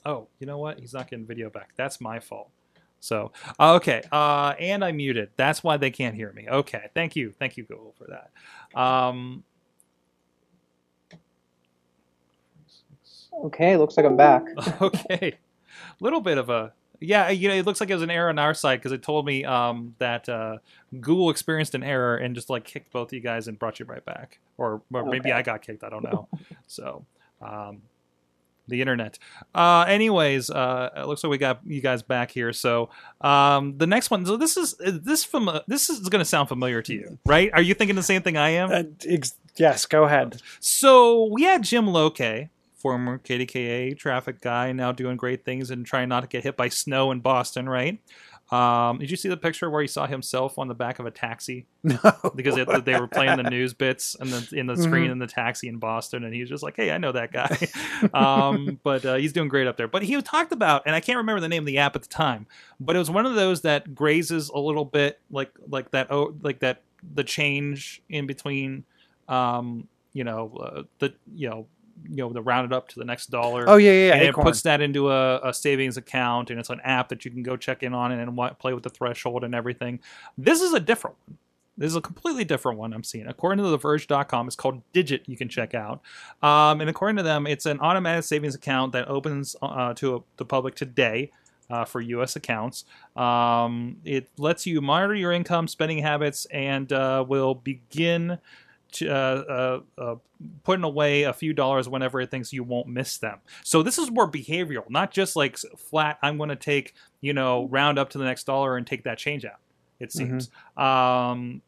Oh, you know what? He's not getting video back. That's my fault. So, okay. Uh, and I muted. That's why they can't hear me. Okay. Thank you. Thank you, Google, for that. Um, Okay, looks like I'm back. (laughs) okay. Little bit of a. Yeah, you know, it looks like it was an error on our side because it told me um, that uh, Google experienced an error and just like kicked both of you guys and brought you right back, or, or maybe I got kicked. I don't know. so, um, the internet. Uh, anyways, uh, it looks like we got you guys back here. So um, the next one. So this is this from this is going to sound familiar to you, right? Are you thinking the same thing I am? Uh, ex- yes, go ahead. So we had Jim Loke, former KDKA traffic guy, now doing great things and trying not to get hit by snow in Boston, right? Um, did you see the picture where he saw himself on the back of a taxi (laughs) No. because it, they were playing the news bits and the in the screen Mhm. in the taxi in Boston, and he was just like, "Hey, I know that guy." (laughs) um, but uh, he's doing great up there. But he talked about, and I can't remember the name of the app at the time, but it was one of those that grazes a little bit like like that oh like that the change in between, um, you know, uh, the you know you know the rounded up to the next dollar. Oh yeah, yeah. yeah and it puts that into a, a savings account and it's an app that you can go check in on and wa- play with the threshold and everything. This is a different one. This is a completely different one i'm seeing. According to theverge.com it's called digit you can check out. Um, and according to them it's an automatic savings account that opens uh, to the public today uh, for U.S. accounts, um, it lets you monitor your income, spending habits, and uh, will begin to, uh, uh, uh, putting away a few dollars whenever it thinks you won't miss them. So this is more behavioral, not just like flat. I'm going to take you know round up to the next dollar and take that change out. It seems. Um,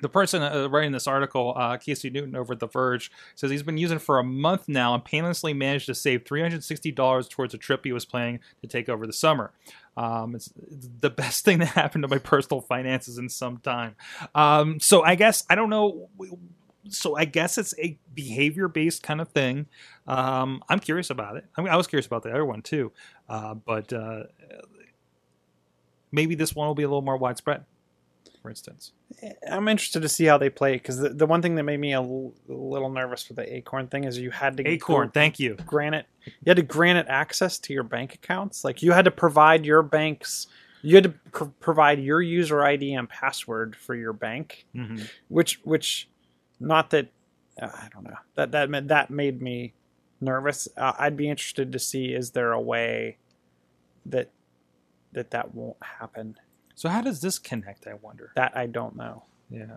the person uh, writing this article, uh, Casey Newton over at The Verge, says he's been using it for a month now and painlessly managed to save $360 towards a trip he was planning to take over the summer. Um, it's, it's the best (laughs) thing that happened to my personal finances in some time. Um, so I guess I don't know. So I guess it's a behavior-based kind of thing. Um, I'm curious about it. I, mean, I was curious about the other one too, uh, but uh, maybe this one will be a little more widespread. For instance. I'm interested to see how they play because the, the one thing that made me a l- little nervous for the Acorn thing is you had to Acorn, go- thank you. grant it you had to grant it access to your bank accounts like you had to provide your bank's you had to pr- provide your user id and password for your bank hmm which which not that uh, i don't know that that ma- that made me nervous uh, i'd be interested to see is there a way that that that won't happen So how does this connect? I wonder. that i don't know Yeah.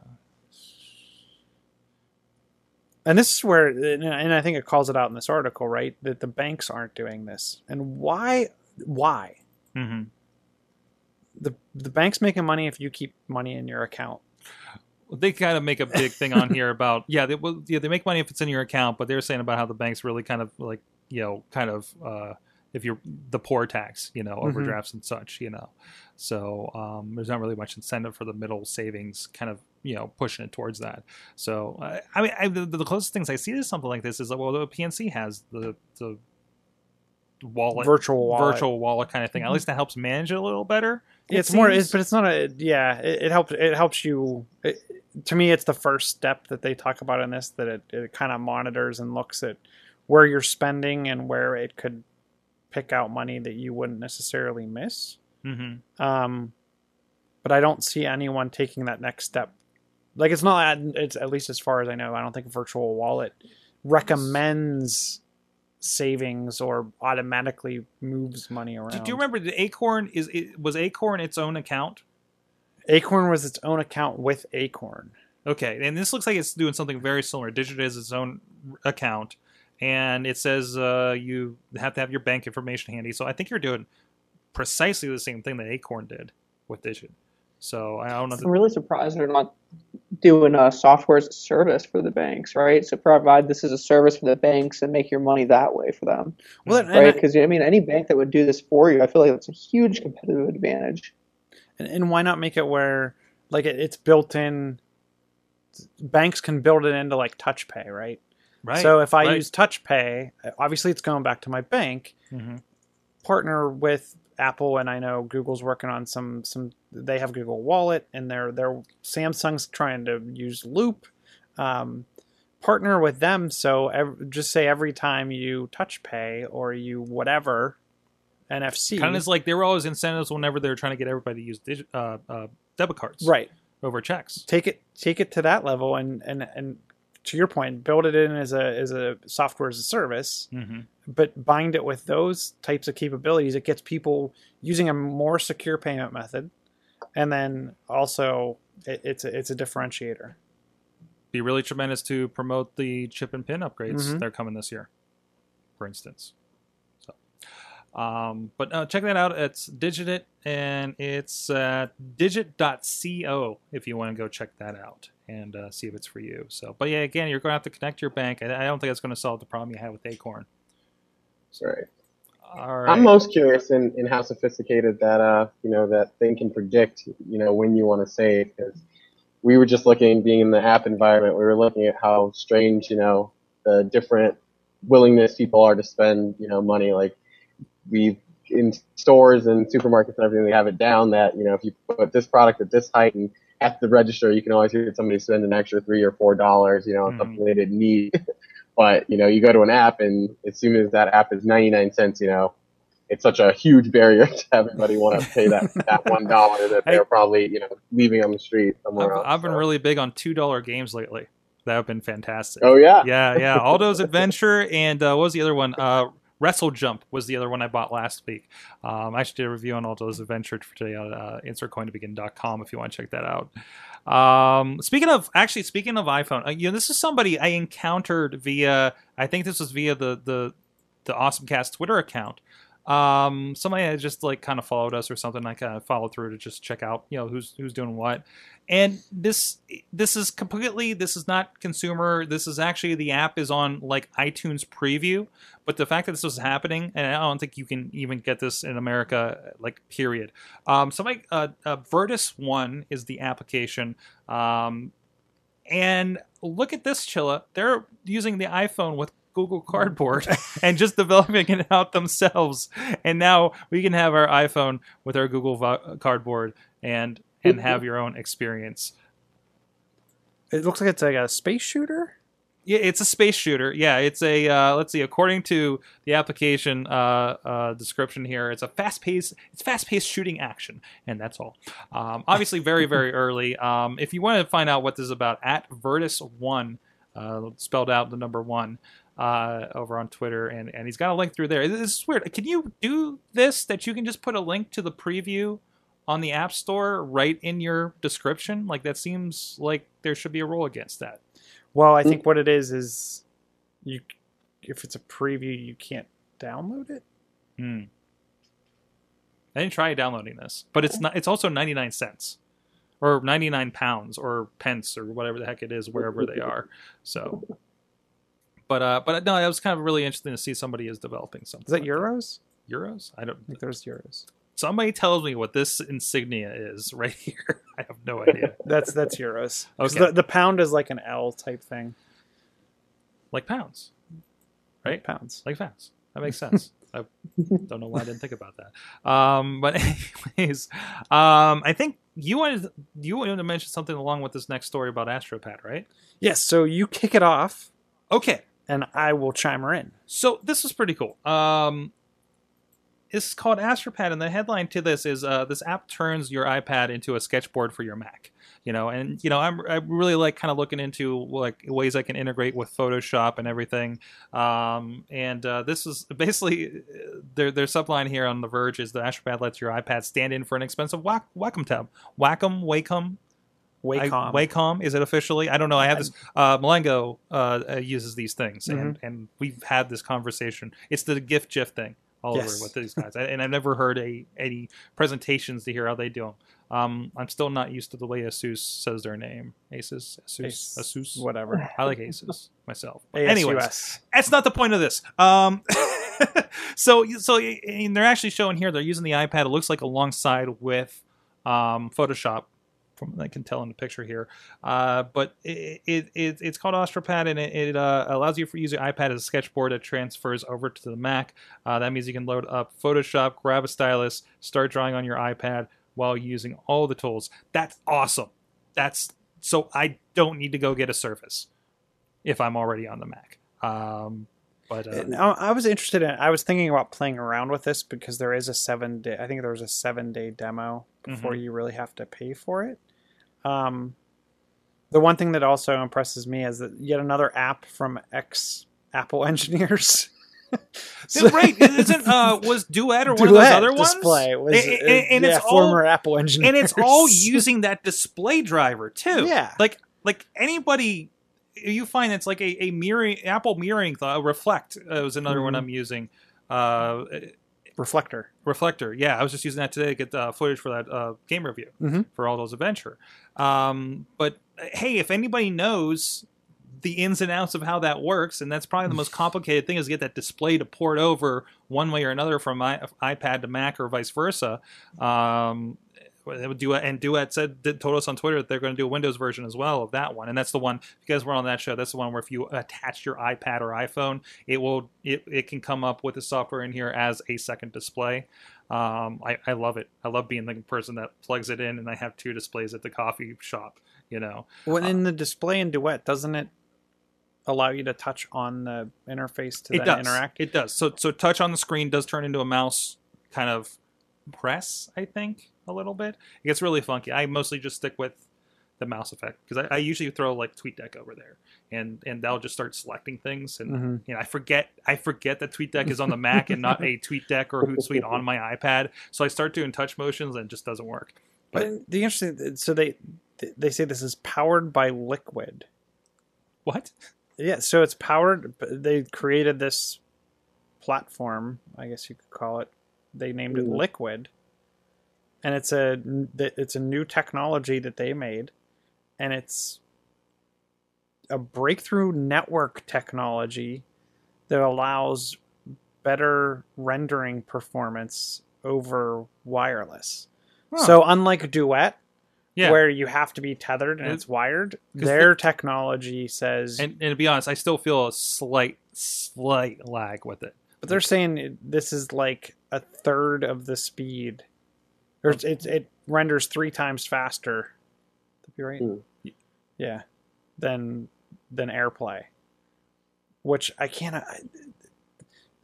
and this is where and i think it calls it out in this article right that the banks aren't doing this and why why hmm the the bank's making money if you keep money in your account They kind of make a big thing on (laughs) here about yeah they well, yeah they make money if it's in your account, but they're saying about how the banks really kind of like you know kind of uh, if you're the poor tax you know Mhm. overdrafts and such you know so um, there's not really much incentive for the middle savings kind of you know pushing it towards that so uh, i mean I, the, the closest things i see to something like this is that well the pnc has the the wallet virtual wallet. Mm-hmm. virtual wallet kind of thing at least that helps manage it a little better it it's more seems. it's, but it's not a yeah it, it helps it helps you it, to me it's the first step that they talk about in this that it, it kind of monitors and looks at where you're spending and where it could pick out money that you wouldn't necessarily miss. Hmm um but i don't see anyone taking that next step. Like it's not it's at least as far as i know i don't think virtual wallet recommends savings or automatically moves money around. do, do you remember the acorn is it, was acorn its own account? Acorn was its own account with acorn. Okay, and this looks like it's doing something very similar. Digit is its own account, and it says uh, you have to have your bank information handy. So I think you're doing precisely the same thing that Acorn did with Digit. So I don't know. I'm really surprised they're not doing a software as a service for the banks, right? So provide this as a service for the banks and make your money that way for them, well right? and, Because I mean, any bank that would do this for you, I feel like that's a huge competitive advantage. and, and why not make it where like it, it's built in banks can build it into like touch pay right right. so if i right. use touch pay obviously it's going back to my bank Mhm. partner with Apple and I know Google's working on some some they have Google Wallet and they're they're Samsung's trying to use Loop um, partner with them so ev- just say every time you touch pay or you whatever NFC kind of is like there were always incentives whenever they were trying to get everybody to use digi- uh, uh, debit cards right over checks. take it take it to that level and and and to your point build it in as a as a software as a service Mm-hmm. but bind it with those types of capabilities it gets people using a more secure payment method and then also it, it's a, it's a differentiator Be really tremendous to promote the chip and pin upgrades Mhm. that are coming this year, for instance. So, um, but uh, check that out. It's Digit and it's uh, digit.co if you want to go check that out and uh, see if it's for you. So, but yeah, again, you're going to have to connect your bank. I, I don't think that's going to solve the problem you had with Acorn. Right. All right. I'm most curious in, in how sophisticated that uh you know that thing can predict you know when you want to save because we were just looking being in the app environment we were looking at how strange you know the different willingness people are to spend you know money like we in stores and supermarkets and everything they have it down that you know if you put this product at this height and at the register you can always hear somebody spend an extra three or four dollars you know on Mhm. something they didn't need (laughs) but you know you go to an app and as soon as that app is 99 cents you know it's such a huge barrier (laughs) to everybody want to pay that that (laughs) one dollar that they're probably you know leaving on the street somewhere I've, else. I've been so. really big on $2 games lately. That have been fantastic. oh yeah yeah, yeah. Alto's Adventure and uh, what was the other one? Uh, Wrestle Jump was the other one I bought last week. Um, I actually did a review on Alto's Adventure for today on uh, insertcointobegin.com if you want to check that out. Um, speaking of, actually, speaking of iPhone, uh, you know, this is somebody I encountered via, I think this was via the the the AwesomeCast Twitter account. Um, somebody had just like kind of followed us or something. I kind of followed through to just check out, you know, who's who's doing what. And this this is completely this is not consumer. This is actually the app is on like iTunes preview. But the fact that this was happening, and I don't think you can even get this in America, like period. Um, somebody, uh, uh, Vertus One is the application. Um, and look at this, Chilla. They're using the iPhone with Google (laughs) Cardboard and just developing it out themselves. And now we can have our iPhone with our Google vo- Cardboard and and have your own experience. It looks like it's like a space shooter. Yeah, it's a space shooter. Yeah, it's a uh, let's see. According to the application uh, uh, description here, it's a fast-paced. It's fast-paced shooting action, and that's all. Um, obviously, very very (laughs) early. Um, if you want to find out what this is about, at Vertus One, uh, spelled out the number one, uh, over on Twitter, and and he's got a link through there. This is weird. Can you do this? That you can just put a link to the preview on the App Store right in your description? Like that seems like there should be a rule against that. Well, I think what it is is you if it's a preview, you can't download it. Hmm. I didn't try downloading this, but it's not. It's also ninety nine cents, or ninety nine pounds, or pence, or whatever the heck it is, wherever they are. So, but uh, but no, it was kind of really interesting to see somebody is developing something. Is that like euros? Euros? I don't. I think there's euros. Somebody tells me what this insignia is (laughs) right here. I have no idea. (laughs) That's that's euros. Okay. The, the pound is like an L type thing. like pounds, right? Pounds. Like pounds. That makes sense. (laughs) I don't know why I didn't think about that. Um, but anyways, um, I think you wanted you wanted to mention something along with this next story about Astropad, right? Yes. So you kick it off, Okay, and I will chime her in. so this is pretty cool. Um, it's called Astropad, and the headline to this is uh, this app turns your iPad into a sketchboard for your Mac. You know, and you know, I'm I really like kind of looking into like ways I can integrate with Photoshop and everything. Um, and uh, this is (laughs) basically uh, their their subline here on The Verge is the Astropad lets your iPad stand in for an expensive Wac- Wacom tab. Wacom, Wacom, Wacom. I, Wacom is it officially? I don't know. I have this. Uh, Malengo uh, uh, uses these things, and Mm-hmm. and we've had this conversation. It's the GIF GIF thing all Yes. over with these guys, I- and I've never heard a any presentations to hear how they do them. Um, I'm still not used to the way Asus says their name. Asus, Asus, Ace- Asus. Whatever. I like Asus (laughs) myself. Anyway, that's not the point of this. Um, (laughs) so so and they're actually showing here they're using the iPad. It looks like alongside with um, Photoshop, from I can tell in the picture here. Uh, but it, it, it it's called Astropad, and it, it uh, allows you to use your iPad as a sketchboard that transfers over to the Mac. Uh, that means you can load up Photoshop, grab a stylus, start drawing on your iPad while using all the tools. That's awesome. That's so I don't need to go get a Surface if I'm already on the Mac. Um, but uh, Now, I was interested in. I was thinking about playing around with this because there is a seven day. I think there was a seven day demo before you really have to pay for it. Um, the one thing that also impresses me is that yet another app from ex Apple (laughs) engineers. So, right, isn't uh (laughs) was Duet or one of those Duet other ones? display was, and, and- and yeah, it's all former Apple engineers, and it's all (laughs) using that display driver too. Yeah. like like anybody you find it's like a, a mirroring Apple mirroring th- reflect uh, was another one Mhm. I'm using. Uh, reflector. reflector, yeah, I was just using that today to get uh, footage for that uh, game review Mhm. for Alto's adventure. Um, but uh, hey, if anybody knows the ins and outs of how that works, and that's probably the most (laughs) complicated thing is get that display to port over one way or another from my iPad to Mac or vice versa. Um, Duet and Duet said did, told us on Twitter that they're going to do a Windows version as well of that one, and that's the one. If you guys were on that show, that's the one where if you attach your iPad or iPhone, it will it, it can come up with the software in here as a second display. Um, I, I love it. I love being the person that plugs it in, and I have two displays at the coffee shop. You know, When in the display in Duet, doesn't it allow you to touch on the interface to it does. interact? It does. So so touch on the screen does turn into a mouse kind of press. I think a little bit. It gets really funky. I mostly just stick with the mouse effect because I, I usually throw like TweetDeck over there, and and that'll just start selecting things. And Mhm. you know, I forget I forget that TweetDeck is on the Mac and not a (laughs) TweetDeck or Hootsuite on my iPad. So I start doing touch motions and it just doesn't work. But the interesting, so they they say this is powered by Liquid. What? Yeah, so it's powered. They created this platform, I guess you could call it. They named it Liquid, and it's a it's a new technology that they made, and it's a breakthrough network technology that allows better rendering performance over wireless. Huh. So unlike Duet, Yeah. where you have to be tethered and It- it's wired, their the- technology says and, and to be honest, I still feel a slight slight lag with it. But they're saying this is like a third of the speed Or it it renders three times faster. That'd be right. Hmm. Yeah, than than AirPlay, which I can't. I,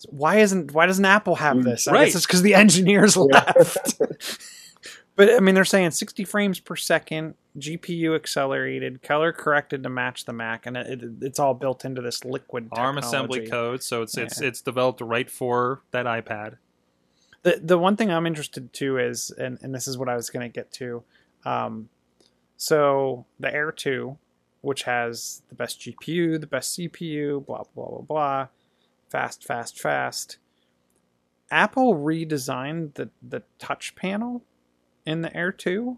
why isn't why doesn't Apple have this? I Right. guess it's because the engineers left. (laughs) but I mean, they're saying 60 frames per second, GPU accelerated, color corrected to match the Mac, and it, it, it's all built into this liquid ARM assembly code, so it's it's it's developed right for that iPad. The the one thing I'm interested to is, and, and this is what I was going to get to. Um, so the Air 2, which has the best GPU, the best CPU, blah blah blah blah, fast, fast, fast. Apple redesigned the the touch panel in the Air 2,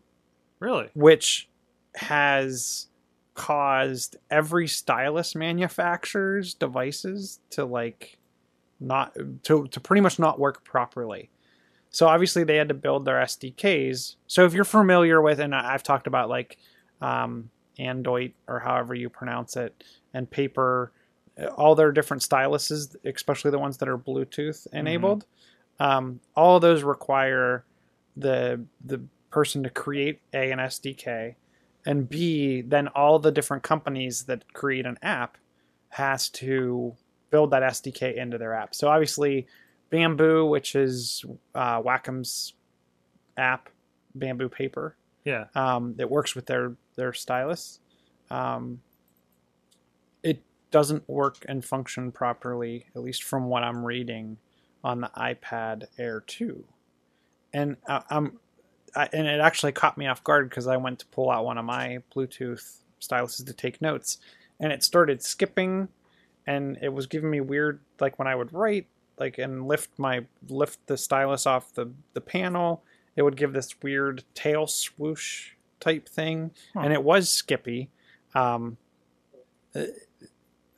Really? which has caused every stylus manufacturer's devices to like not to, to pretty much not work properly. So obviously they had to build their sdks so if you're familiar with and i've talked about like um, Adonit or however you pronounce it and paper uh, all their different styluses especially the ones that are bluetooth enabled um, all of those require the the person to create a an SDK, and b then all the different companies that create an app has to build that SDK into their app. So obviously, Bamboo, which is uh, Wacom's app, Bamboo Paper, Yeah. um, that works with their their stylus. Um, it doesn't work and function properly, at least from what I'm reading, on the iPad Air 2. And I, I'm, I, and it actually caught me off guard because I went to pull out one of my Bluetooth styluses to take notes, and it started skipping, and it was giving me weird like when I would write like and lift my lift the stylus off the the panel it would give this weird tail swoosh type thing Huh. and it was skippy. Um uh,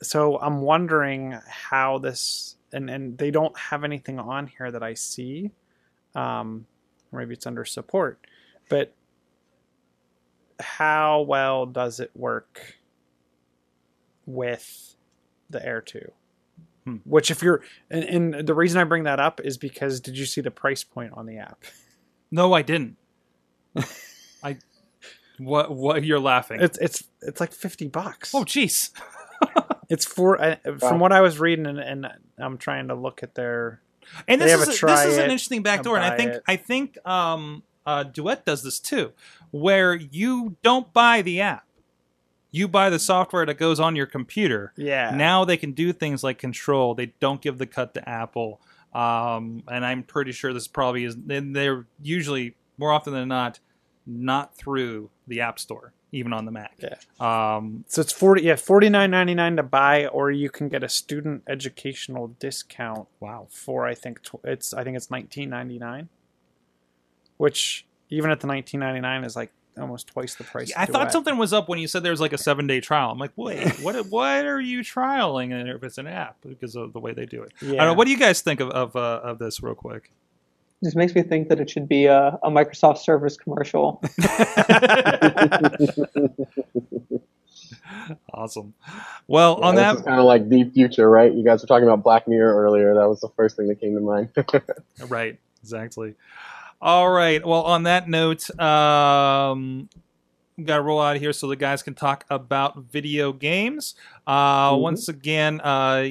so i'm wondering how this and and they don't have anything on here that i see. Um maybe it's under support. But how well does it work with the air 2 Hmm. which if you're and, and the reason i bring that up is because did you see the price point on the app (laughs) No, I didn't. (laughs) I. What? What? You're laughing. it's it's it's like 50 bucks oh, jeez. (laughs) it's for uh, from what i was reading and, and i'm trying to look at their And They this have is a a, try this is an it, interesting backdoor, and I think it. I think um, uh, Duet does this too, where you don't buy the app, you buy the software that goes on your computer. yeah Now they can do things like control. They don't give the cut to Apple, um, and I'm pretty sure this probably is. And they're usually more often than not not through the App Store, even on the Mac. Yeah. Um, so it's 40 yeah 49.99 to buy or you can get a student educational discount wow. for i think tw- it's i think it's 19.99 which even at the 19.99 is like almost twice the price I thought something was up when you said there was like a seven day trial. I'm like, (laughs) wait, what? What are you trialing? And if it's an app, because of the way they do it. I don't know. What do you guys think of of, uh, of this, real quick? Just makes me think that it should be a, a Microsoft Surface commercial. (laughs) awesome. Well, on Yeah, that, this is kind of like the future, right? You guys were talking about Black Mirror earlier. That was the first thing that came to mind. (laughs) right, exactly. All right. Well, on that note, um, got to roll out of here so the guys can talk about video games. Uh, Mhm. Once again, uh,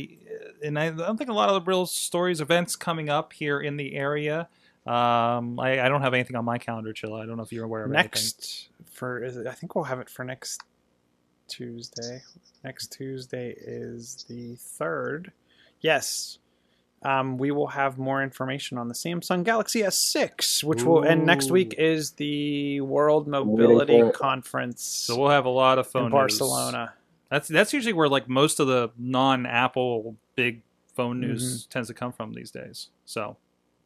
and I don't think a lot of the real stories, events coming up here in the area. Um, I, I don't have anything on my calendar, Chilla. I don't know if you're aware of anything. next for is it, i think we'll have it for next tuesday next tuesday is the third yes um, we will have more information on the samsung galaxy s6 which will and next week is the world mobility for conference So we'll have a lot of phone in news. barcelona. That's that's usually where like most of the non-Apple big phone news tends to come from these days. So.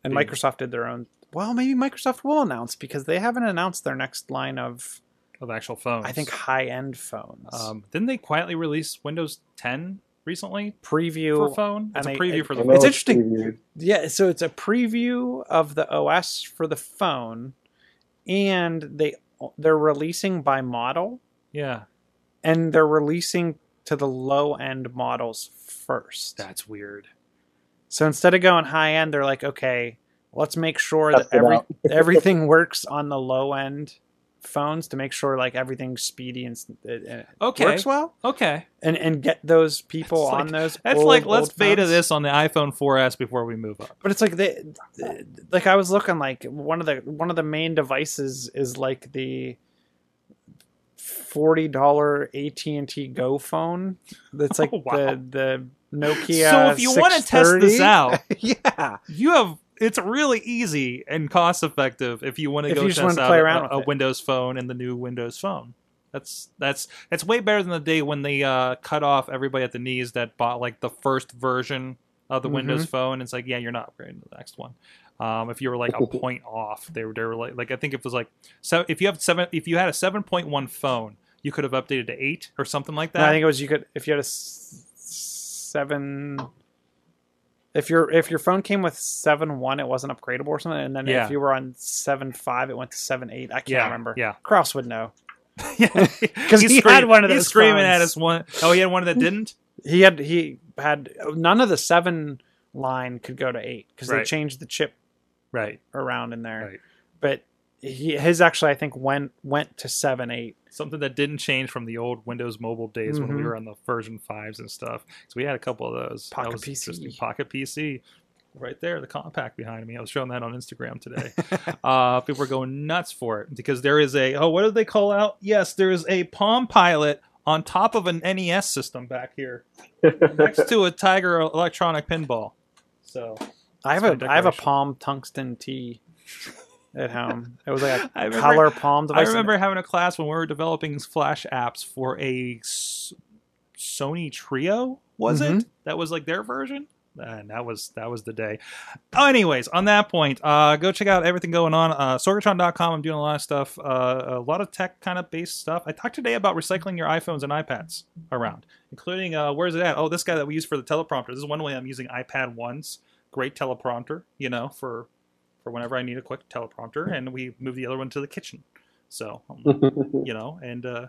And Big. microsoft did their own well maybe microsoft will announce because they haven't announced their next line of of actual phones, i think high-end phones. Um, didn't they quietly release Windows 10 recently preview for phone? It's and a preview it- for the know It's interesting. previewed. Yeah, so it's a preview of the OS for the phone, and they they're releasing by model, Yeah, and they're releasing to the low end models first. that's weird. So instead of going high end, they're like, okay, let's make sure Test that every (laughs) everything works on the low end phones to make sure like everything's speedy and s- it, it Okay. works well Okay. and and get those people That's on like- those That's old, like let's beta phones. this on the iPhone 4S before we move up. but it's like they like i was looking like one of the one of the main devices is like the $40 AT&T Go phone that's (laughs) oh, like Oh, wow. the the Nokia so if you want to test this out, (laughs) yeah you have it's really easy and cost effective if you want to If go test wanna out play a, around a with. Windows phone and the new Windows phone. That's that's that's way better than the day when they uh, cut off everybody at the knees that bought like the first version of the Windows Mm-hmm. phone. It's like yeah, you're not upgrading to the next one. Um, if you were like a (laughs) point off, they were they were like like I think it was like so if you have seven if you had a seven point one phone, you could have updated to eight or something like No, that. I think it was you could if you had a s- seven. If your if your phone came with seven one, it wasn't upgradable or something, and then Yeah. if you were on seven five, it went to seven eight. I can't Yeah, remember. yeah. Kraus would know. (laughs) Yeah, (laughs) 'Cause he had one of He's screaming phones. at us one. Oh, he had one that didn't. He had he had none of the seven line could go to eight because they changed the chip right. around in there. Right. But he his actually I think went went to seven eight. something that didn't change from the old Windows Mobile days when we Mhm. were on the version fives and stuff. So we had a couple of those. Pocket PC. Pocket PC, right there, the compact behind me. I was showing that on Instagram today. (laughs) uh, people were going nuts for it because there is a oh, what did they call out? Yes, there is a Palm Pilot on top of an NES system back here (laughs) next to a Tiger electronic pinball. So I have a have a. Palm tungsten T at home. It was like a (laughs) I remember- color Palm device. I remember having a class when we were developing Flash apps for a S- Sony Trio. Was Mhm. it that was like their version? And that was that was the day. Oh, anyways, on that point, uh, go check out everything going on. Uh, Sorgatron.com. I'm doing a lot of stuff, uh, a lot of tech kind of based stuff. I talked today about recycling your iPhones and iPads around, including uh, where's it at? Oh, this guy that we use for the teleprompter. This is one way I'm using iPad ones. Great teleprompter, you know, for for whenever I need a quick teleprompter, and we move the other one to the kitchen. So, um, (laughs) you know, and uh,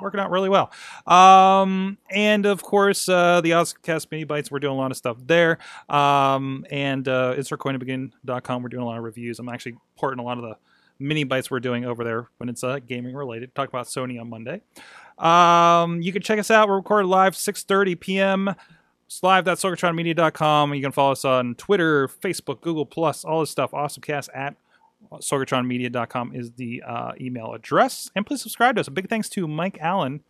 working out really well. Um, and of course, uh, the Oscast Mini Bites, we're doing a lot of stuff there. Um, and uh, InsertCoinToBegin.com, we're doing a lot of reviews. I'm actually porting a lot of the mini bites we're doing over there when it's uh, gaming related. Talk about Sony on Monday. Um, you can check us out. We're recorded live 6:30 p.m. Live.sorgatronmedia.com. You can follow us on Twitter, Facebook, Google Plus, all this stuff. AwesomeCast at sorgatronmedia.com is the uh, email address. And please subscribe to us. A big thanks to Mike Allen.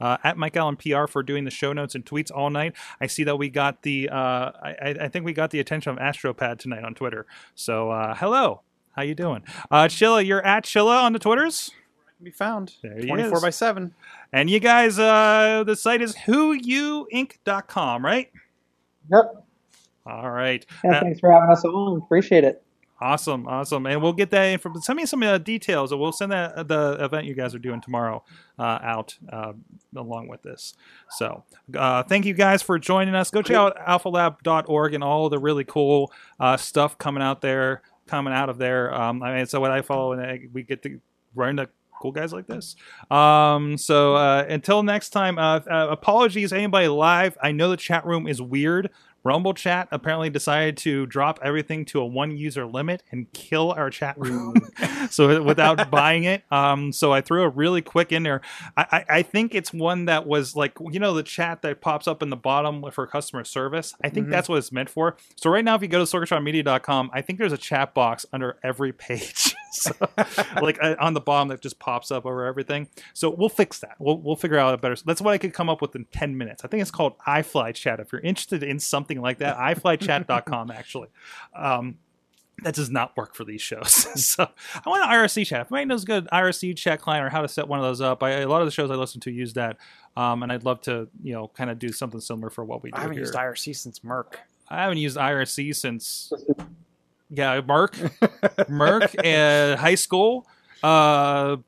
Uh, at Mike Allen PR for doing the show notes and tweets all night. I see that we got the, uh, I, I- I think we got the attention of Astropad tonight on Twitter. So uh, hello, how you doing? Uh, Chilla, you're at Chilla on the Twitters, can be found. There he 24 is. by 7. and you guys, uh, the site is whoyuinc.com, right? Yep. All right. Yeah, Uh, thanks for having us on. Appreciate it. Awesome, awesome, and we'll get that info. Send me some uh, details, and we'll send that the event you guys are doing tomorrow uh, out uh, along with this. So, uh, thank you guys for joining us. Go check out alphalab.org and all the really cool uh, stuff coming out there, coming out of there. Um, I mean, so what I follow, and I- we get to run into cool guys like this. Um, so uh, until next time, uh, uh, apologies anybody live. I know the chat room is weird. Rumble chat apparently decided to drop everything to a one user limit and kill our chat room. (laughs) so without buying it, um, so I threw a really quick in there. I, I, I think it's one that was like you know the chat that pops up in the bottom for customer service. I think Mhm. that's what it's meant for. So right now, if you go to sorgatronmedia.com, I think there's a chat box under every page. (laughs) (laughs) so, like uh, on the bottom that just pops up over everything. So we'll fix that. We'll, we'll figure out a better. That's what I could come up with in 10 minutes. I think it's called iFly Chat. If you're interested in something like that, iFlyChat.com (laughs) actually. Um, that does not work for these shows. (laughs) so I want an IRC chat. If anybody knows a good IRC chat client or how to set one of those up, I, a lot of the shows I listen to use that. Um, and I'd love to, you know, kind of do something similar for what we do I haven't here. used IRC since mIRC. I haven't used IRC since yeah, mIRC, mIRC, uh, (laughs) high school. Uh,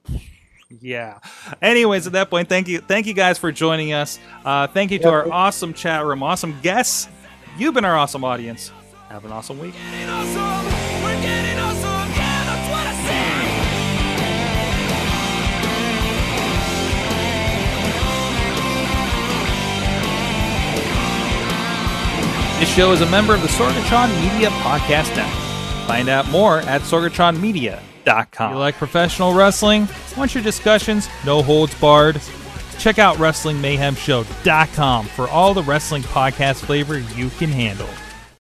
yeah. Anyways, at that point, thank you, thank you guys for joining us. Uh, thank you to our awesome chat room, awesome guests. You've been our awesome audience. Have an awesome week. getting awesome. We're getting awesome. Yeah, that's what I said. This show is a member of the Sorgatron Media Podcast Network. Find out more at sorgatronmedia.com. You like professional wrestling? Want your discussions no holds barred? Check out WrestlingMayhemShow.com for all the wrestling podcast flavor you can handle.